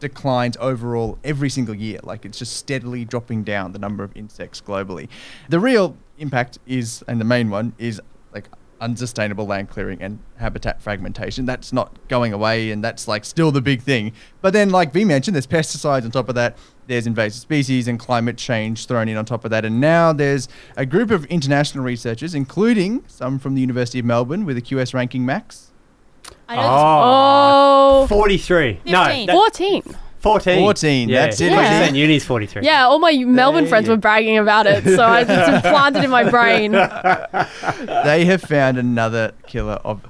S5: declines overall every single year. Like it's just steadily dropping down the number of insects globally. The real impact is, and the main one is like unsustainable land clearing and habitat fragmentation. That's not going away, and that's like still the big thing. But then, like V mentioned, there's pesticides on top of that. There's invasive species and climate change thrown in on top of that. And now there's a group of international researchers, including some from the University of Melbourne with a QS ranking max.
S10: I
S9: Oh.
S8: 43. No,
S10: 15.
S8: that-
S9: 14.
S8: 14.
S5: 14,
S8: Yeah.
S5: that's it,
S9: Yeah.
S8: And Uni's 43.
S9: Yeah, all my Melbourne friends were bragging about it, so I just implanted in my brain.
S5: they have found another killer of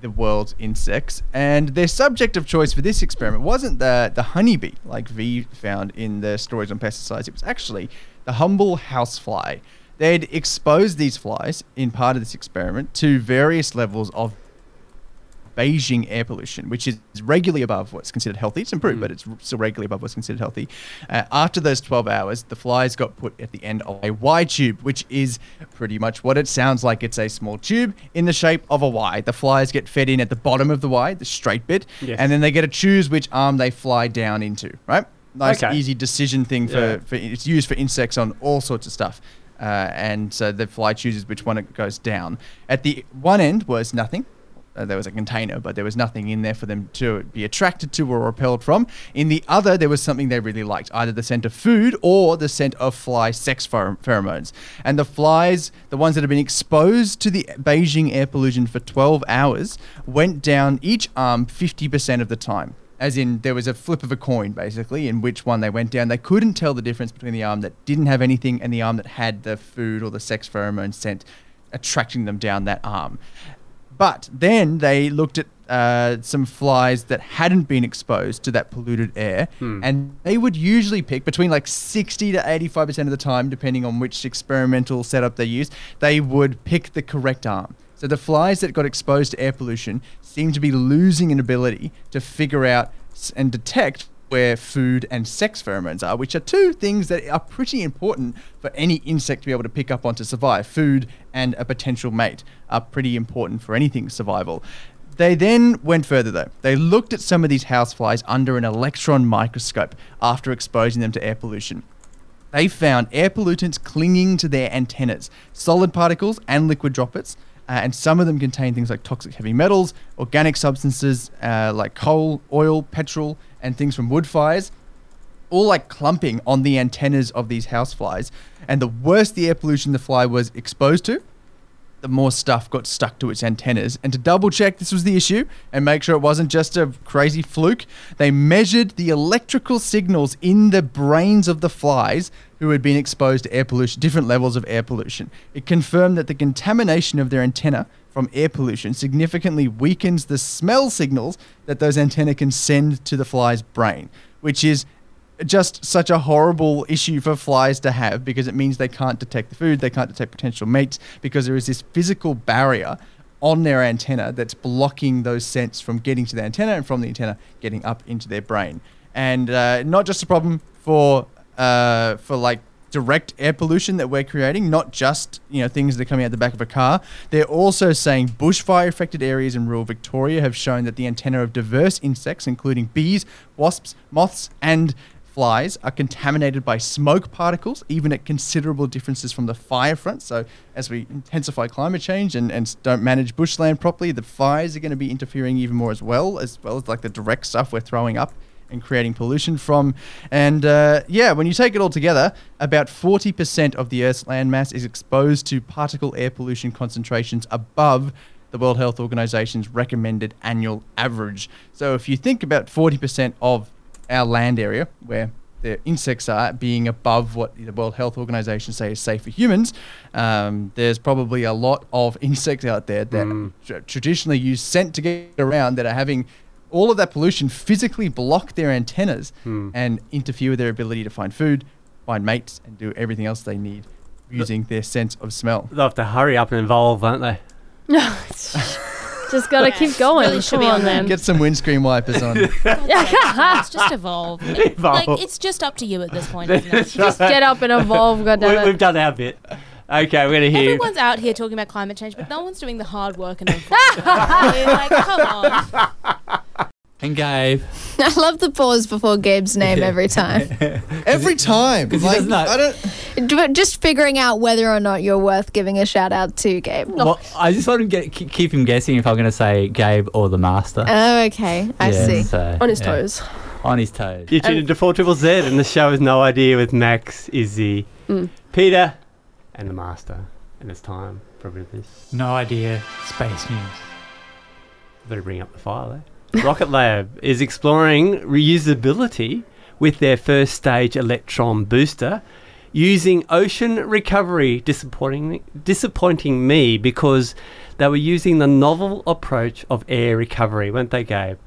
S5: the world's insects, and their subject of choice for this experiment wasn't the the honeybee like V found in the stories on pesticides. It was actually the humble housefly. They'd exposed these flies in part of this experiment to various levels of Beijing air pollution, which is regularly above what's considered healthy. It's improved, but it's still regularly above what's considered healthy. Uh, after those 12 hours, the flies got put at the end of a Y tube, which is pretty much what it sounds like. It's a small tube in the shape of a Y. The flies get fed in at the bottom of the Y, the straight bit,
S8: Yes.
S5: and then they get to choose which arm they fly down into, right? Nice,
S8: Okay.
S5: easy decision thing for,
S8: Yeah.
S5: for it's used for insects on all sorts of stuff. Uh, and so the fly chooses which one it goes down. At the one end was nothing. Uh, there was a container, but there was nothing in there for them to be attracted to or repelled from. In the other, there was something they really liked, either the scent of food or the scent of fly sex pheromones. And the flies, the ones that have been exposed to the Beijing air pollution for 12 hours, went down each arm 50% of the time. As in, there was a flip of a coin, basically, in which one they went down. They couldn't tell the difference between the arm that didn't have anything and the arm that had the food or the sex pheromone scent attracting them down that arm. But then they looked at uh, some flies that hadn't been exposed to that polluted air,
S8: Hmm.
S5: and they would usually pick between like 60 to 85% of the time, depending on which experimental setup they used, they would pick the correct arm. So the flies that got exposed to air pollution seem to be losing an ability to figure out and detect where food and sex pheromones are, which are two things that are pretty important for any insect to be able to pick up on to survive. Food and a potential mate are pretty important for anything survival. They then went further though. They looked at some of these houseflies under an electron microscope after exposing them to air pollution. They found air pollutants clinging to their antennas, solid particles and liquid droplets, uh, and some of them contain things like toxic heavy metals, organic substances uh, like coal, oil, petrol, and things from wood fires. all like clumping on the antennas of these houseflies. And the worse the air pollution the fly was exposed to, the more stuff got stuck to its antennas. And to double check this was the issue and make sure it wasn't just a crazy fluke, they measured the electrical signals in the brains of the flies who had been exposed to air pollution, different levels of air pollution. It confirmed that the contamination of their antenna from air pollution significantly weakens the smell signals that those antennae can send to the fly's brain, which is just such a horrible issue for flies to have because it means they can't detect the food, they can't detect potential mates because there is this physical barrier on their antenna that's blocking those scents from getting to the antenna and from the antenna getting up into their brain. And uh, not just a problem for uh, for like direct air pollution that we're creating, not just you know things that are coming out the back of a car. They're also saying bushfire affected areas in rural Victoria have shown that the antenna of diverse insects, including bees, wasps, moths, and flies are contaminated by smoke particles, even at considerable differences from the fire front. So, as we intensify climate change and, and don't manage bushland properly, the fires are going to be interfering even more as well, as well as like the direct stuff we're throwing up and creating pollution from. And uh, yeah, when you take it all together, about 40% of the Earth's landmass is exposed to particle air pollution concentrations above the World Health Organization's recommended annual average. So if you think about 40% of our land area where the insects are being above what the World Health Organization say is safe for humans, um, there's probably a lot of insects out there that tr- traditionally use scent to get around that are having all of that pollution physically block their antennas
S8: Hmm.
S5: and interfere with their ability to find food, find mates, and do everything else they need using their sense of smell.
S8: They'll have to hurry up and evolve, won't they?
S9: Just gotta keep going.
S10: really should
S9: Come
S10: be
S9: on,
S10: on
S9: then.
S5: Get some windscreen wipers on.
S10: it's just evolve.
S8: Evolve.
S10: Like it's just up to you at this point, isn't it?
S9: Just get up and evolve,
S8: We,
S9: goddammit.
S8: we've done our bit. Okay, we're going to hear.
S10: Everyone's out here talking about climate change, but no one's doing the hard work and evolving. like, come on.
S12: And Gabe.
S13: I love the pause before Gabe's name every time.
S5: Every time.
S12: he
S5: Like,
S12: doesn't.
S5: I don't.
S13: D- Just figuring out whether or not you're worth giving a shout out to, Gabe.
S12: Well, I just want to get, keep keep him guessing if I'm going to say Gabe or the Master.
S13: Oh, okay. I
S12: Yeah,
S13: see.
S12: so,
S9: On his
S12: yeah.
S9: toes.
S12: On his toes.
S8: You tuned into 4 Triple Z, and the show is No Idea with Max, Issy,
S9: Mm.
S8: Peta, and the Master. And it's time for a bit of this.
S12: No idea. Space news.
S8: Better bring up the file, eh? Rocket Lab is exploring reusability with their first stage electron booster using ocean recovery. Disappointing, disappointing me because they were using the novel approach of air recovery, weren't they, Gabe?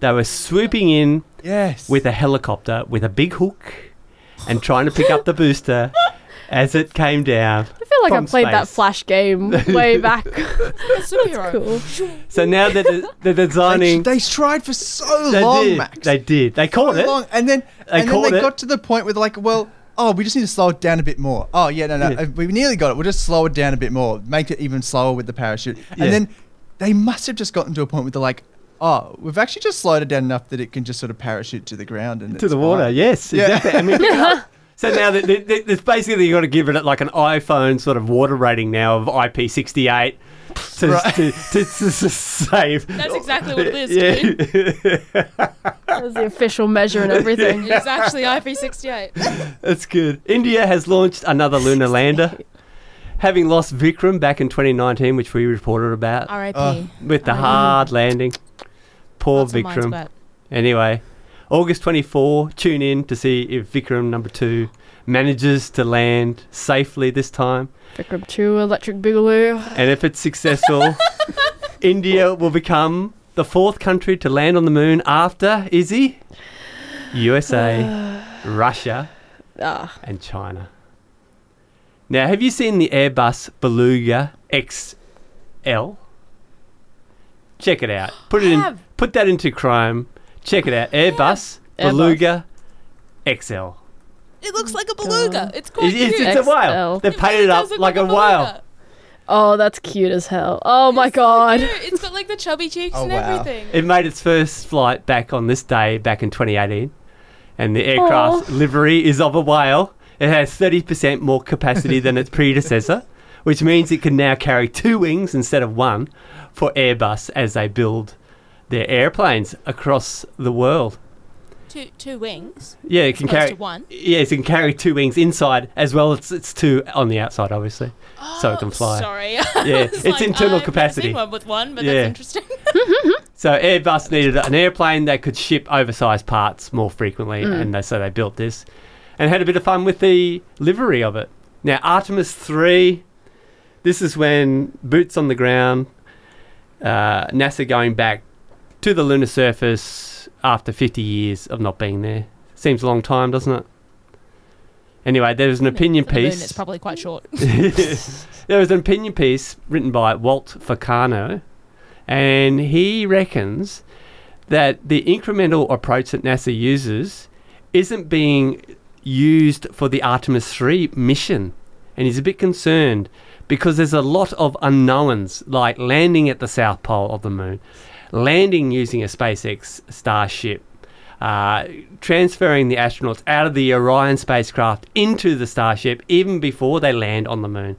S8: They were swooping in
S5: Yes.
S8: with a helicopter with a big hook and trying to pick up the booster as it came down.
S9: I feel like I
S8: from
S9: played that. Flash game way back.
S10: Superhero.
S9: cool.
S8: So now that they're, they're
S5: They,
S8: designing,
S5: they tried for so
S8: they
S5: long,
S8: did,
S5: Max.
S8: they did, they caught
S5: so
S8: it.
S5: long, and then
S8: They
S5: and then
S8: caught
S5: they
S8: it.
S5: got to the point where they're like, well, oh, we just need to slow it down a bit more. Oh yeah, no, no,
S8: Yeah.
S5: we nearly got it. We'll just slow it down a bit more, make it even slower with the parachute,
S8: Yeah.
S5: and then they must have just gotten to a point where they're like. Oh, we've actually just slowed it down enough that it can just sort of parachute to the ground and
S8: to
S5: it's
S8: the water.
S5: fine.
S8: Yes,
S5: Yeah.
S8: exactly. I mean, so now that that- that- it's basically you got to give it like an iPhone sort of water rating now of IP68 to,
S5: Right.
S8: to, to, to, to save.
S10: That's exactly what it is.
S8: Yeah,
S9: That was the official measure and everything.
S10: It's actually IP68.
S8: that's good. India has launched another lunar lander, having lost Vikram back in 2019, which we reported about
S10: R.I.P.
S5: Uh,
S8: with the
S10: R.I.P.
S8: hard landing. Poor
S10: Lots
S8: Vikram. Anyway, August 24, tune in to see if Vikram number two manages to land safely this time.
S9: Vikram 2, Electric Boogaloo.
S8: And if it's successful, India will become the fourth country to land on the moon after Izzy, USA, Russia,
S9: Ah,
S8: and China. Now, have you seen the Airbus Beluga XL? Check it out. Put it in. Put that into Chrome. Check it out. Airbus
S9: Airbus.
S8: Beluga XL.
S10: It looks like a beluga. Oh. It's quite
S8: It- it's,
S10: cute.
S8: it's a whale. They've painted it up
S10: does look
S8: like, a,
S10: beluga.
S8: whale.
S9: Oh, that's cute as hell. Oh my god.
S10: Cute. It's got like the chubby cheeks
S5: Oh,
S10: and
S5: wow.
S10: everything.
S8: It made its first flight back on this day back in 2018, and the aircraft livery is of a whale. It has 30% more capacity than its predecessor, which means it can now carry two wings instead of one for Airbus as they build their airplanes across the world.
S10: Two two wings.
S8: Yeah, it can carry
S10: to one.
S8: Yes, it can carry two wings inside as well as it's two on the outside, obviously, so it can fly.
S10: Oh, Sorry.
S8: Yeah,
S10: It's
S8: it's
S10: like,
S8: internal
S10: I've
S8: capacity.
S10: Seen one with one, but
S8: Yeah.
S10: that's interesting.
S8: So Airbus needed an airplane that could ship oversized parts more frequently,
S10: Mm.
S8: and they, so they built this, and had a bit of fun with the livery of it. Now Artemis three, this is when boots on the ground, uh, NASA going back to the lunar surface after 50 years of not being there. Seems a long time, doesn't it? Anyway, there was an opinion
S10: the moon,
S8: piece.
S10: it's probably quite short.
S8: there was an opinion piece written by Walt Faulconer, and he reckons that the incremental approach that NASA uses isn't being used for the Artemis 3 mission. And he's a bit concerned because there's a lot of unknowns, like landing at the south pole of the moon, landing using a SpaceX Starship, uh, transferring the astronauts out of the Orion spacecraft into the Starship even before they land on the moon.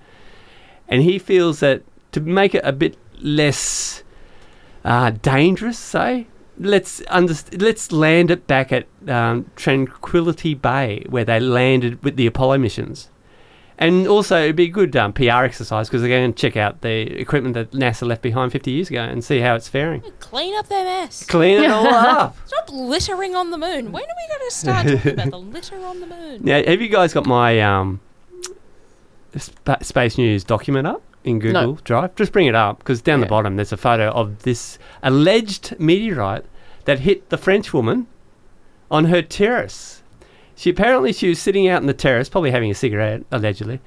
S8: And he feels that to make it a bit less uh, dangerous, say, let's underst- let's land it back at um, Tranquility Bay where they landed with the Apollo missions. And also, it'd be a good um, PR exercise because they're going to check out the equipment that NASA left behind 50 years ago and see how it's faring.
S10: Clean up their mess.
S8: Clean it all up.
S10: Stop littering on the moon. When are we going to start talking about the litter on the moon?
S8: Now, have you guys got my um, sp- Space News document up in Google
S10: No.
S8: Drive? Just bring it up because down the bottom there's a photo of this alleged meteorite that hit the French woman on her terrace. She apparently she was sitting out in the terrace, probably having a cigarette, allegedly,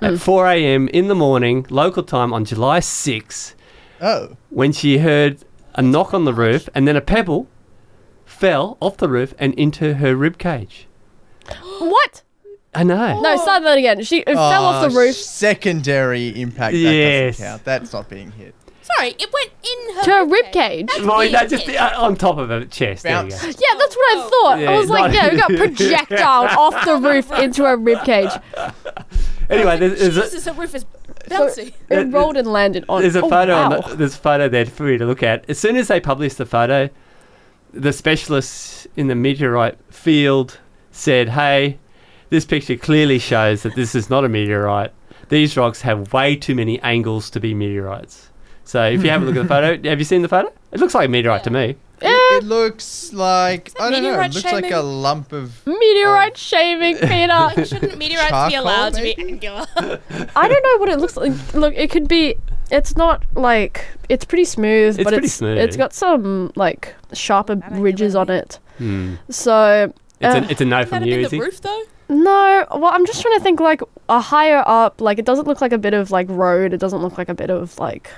S8: at
S5: Mm.
S8: 4 a.m. in the morning, local time on July 6,
S5: Oh.
S8: when she heard a knock on the roof and then a pebble fell off the roof and into her rib cage.
S9: What?
S8: I know.
S9: No, start that again. She it fell off the
S5: Oh,
S9: roof
S5: Secondary impact. That
S8: Yes.
S5: doesn't count. That's not being hit.
S10: Sorry, it went in her
S9: to her rib cage.
S8: Well, no, just uh, on top of her chest. There you go.
S9: Yeah, that's what I thought.
S8: Yeah,
S9: I was like,
S8: not-
S9: yeah, we got projectile off the roof into her rib cage.
S8: Anyway, there's, there's a,
S10: Jesus, the roof is bouncy.
S9: It rolled and landed on.
S8: there's a
S9: oh,
S8: photo.
S9: wow.
S8: On the, there's a photo there for you to look at. As soon as they published the photo, the specialists in the meteorite field said, "Hey, this picture clearly shows that this is not a meteorite. These rocks have way too many angles to be meteorites." So if you have a look at the photo, have you seen the photo? It looks like a meteorite to me.
S5: It, it looks like I don't know. It
S9: meteorite
S5: looks like a
S9: shaming?
S5: lump of.
S9: Meteorite shaving, Peta.
S10: Shouldn't meteorites be
S5: Charcoal,
S10: allowed to be angular?
S9: I don't know what it looks like. Look, it could be. It's not like it's pretty smooth,
S8: It's
S9: but
S8: pretty
S9: it's
S8: smooth.
S9: it's got some like sharper ridges on it.
S8: Hmm.
S9: So
S8: It's,
S9: uh,
S8: a, it's a no from you, is it?
S10: Roof, though?
S9: No, well, I'm just trying to think like a higher up. Like it doesn't look like a bit of like road. It doesn't look like a bit of like.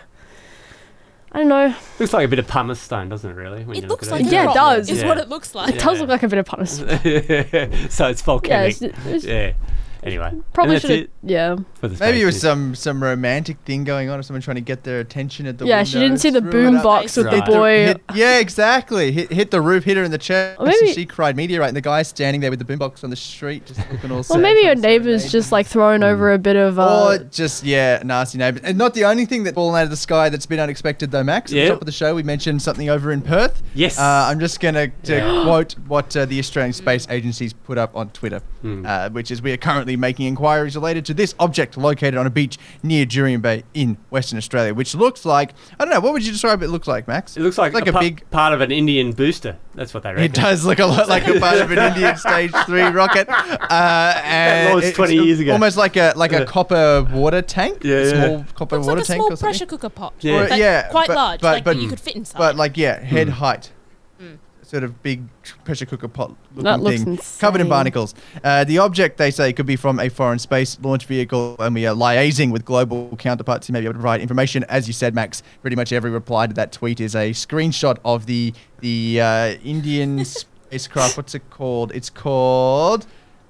S9: I don't know.
S8: Looks like a bit of pumice stone, doesn't it? Really? When
S10: It
S8: you
S10: looks
S8: look
S10: like
S8: at
S9: Yeah, it
S10: rock
S9: does.
S10: Is
S8: Yeah.
S10: what it looks like.
S9: It does look like a bit of pumice.
S8: so it's volcanic.
S9: it's- it's-
S8: yeah. Anyway,
S9: Probably should have. Yeah.
S8: for the
S5: Maybe it was some some romantic thing going on, or someone trying to get their attention at the
S9: Yeah,
S5: window.
S9: she didn't see the
S5: threw
S9: boom box with the boy.
S5: hit- yeah, exactly. Hit, hit the roof, hit her in the chest,
S9: Or
S5: and
S9: maybe-
S5: she cried meteorite, and the guy standing there with the boombox on the street, just looking all
S9: Well, maybe your
S5: trying
S9: neighbor's
S5: serenade
S9: just like throwing over a bit of. Uh,
S5: Or just yeah, nasty neighbor, And not the only thing that's fallen out of the sky that's been unexpected though, Max. At
S8: Yeah.
S5: the top of the show, we mentioned something over in Perth.
S8: Yes.
S5: Uh, I'm just gonna to
S8: Yeah.
S5: quote what uh, the Australian Space Agency's put up on Twitter, uh, which is we are currently making inquiries related to this object located on a beach near Jurien Bay in Western Australia, which looks like I don't know. What would you describe it looks like, Max?
S8: It looks like,
S5: like
S8: a,
S5: a big.
S8: part of an Indian booster. That's what they reckon.
S5: It does look a lot like a part of an Indian Stage Three rocket, uh, and
S8: launched
S5: it's
S8: 20 years ago.
S5: almost like a like
S8: Yeah.
S5: a copper water tank,
S8: Yeah,
S5: a
S8: yeah.
S5: small copper
S10: Looks
S5: water
S10: like a
S5: tank
S10: small
S5: or something.
S10: pressure cooker pot.
S8: Yeah.
S5: Or-
S10: But
S5: yeah,
S10: quite
S5: but-
S10: large,
S5: but-
S10: like
S5: but-
S10: you could fit inside.
S5: But like yeah, head
S8: Hmm.
S5: height.
S10: Mm.
S5: Sort of big pressure cooker pot looking
S9: That looks
S5: thing, covered in barnacles. Uh, the object they say could be from a foreign space launch vehicle, and we are liaising with global counterparts who may be able to provide information. As you said, Max, pretty much every reply to that tweet is a screenshot of the the uh, Indian spacecraft. What's it called? It's called.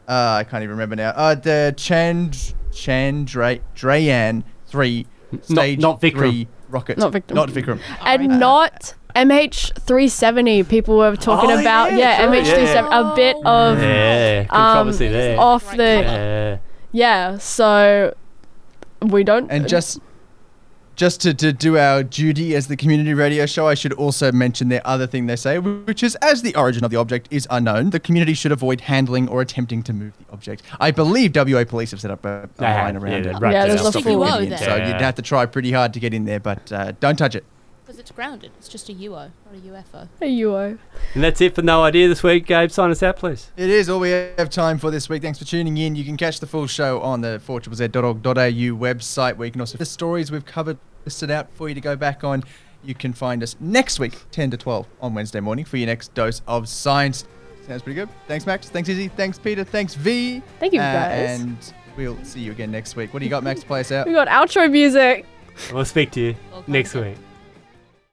S5: Uh, I can't even remember now. Uh, the Chand Chandrayaan three stage
S8: not Vikram.
S5: three rocket.
S9: Not Vikram.
S5: Not Vikram.
S9: and not MH370. People were talking
S8: Oh,
S9: about
S8: yeah,
S9: yeah,
S8: sorry,
S9: MH370. A bit of
S8: yeah,
S9: um,
S8: controversy there.
S9: off the
S8: Yeah.
S9: yeah. So we don't.
S5: And just just to, to do our duty as the community radio show, I should also mention the other thing they say, which is as the origin of the object is unknown, the community should avoid handling or attempting to move the object. I believe WA police have set up a, a
S8: They have,
S5: line around
S8: yeah,
S5: it.
S8: right Yeah, there. there's a
S5: Stop
S10: full-
S5: getting in,
S10: UO
S5: So
S10: there.
S5: you'd have to try pretty hard to get in there, but uh, don't touch it.
S10: Because it's grounded. It's just a UO, not a UFO.
S9: A UO.
S8: And that's it for No Idea this week. Gabe, sign us out, please.
S5: It is all we have time for this week. Thanks for tuning in. You can catch the full show on the 4ZZ.org.au website where you can also the stories we've covered listed out for you to go back on. You can find us next week, 10 to 12 on Wednesday morning for your next dose of science. Sounds pretty good. Thanks, Max. Thanks, Issy. Thanks, Peta. Thanks, V.
S9: Thank you,
S5: Uh,
S9: guys.
S5: And we'll see you again next week. What do you got, Max? Play us out.
S9: We got outro music.
S8: We'll speak to you next week.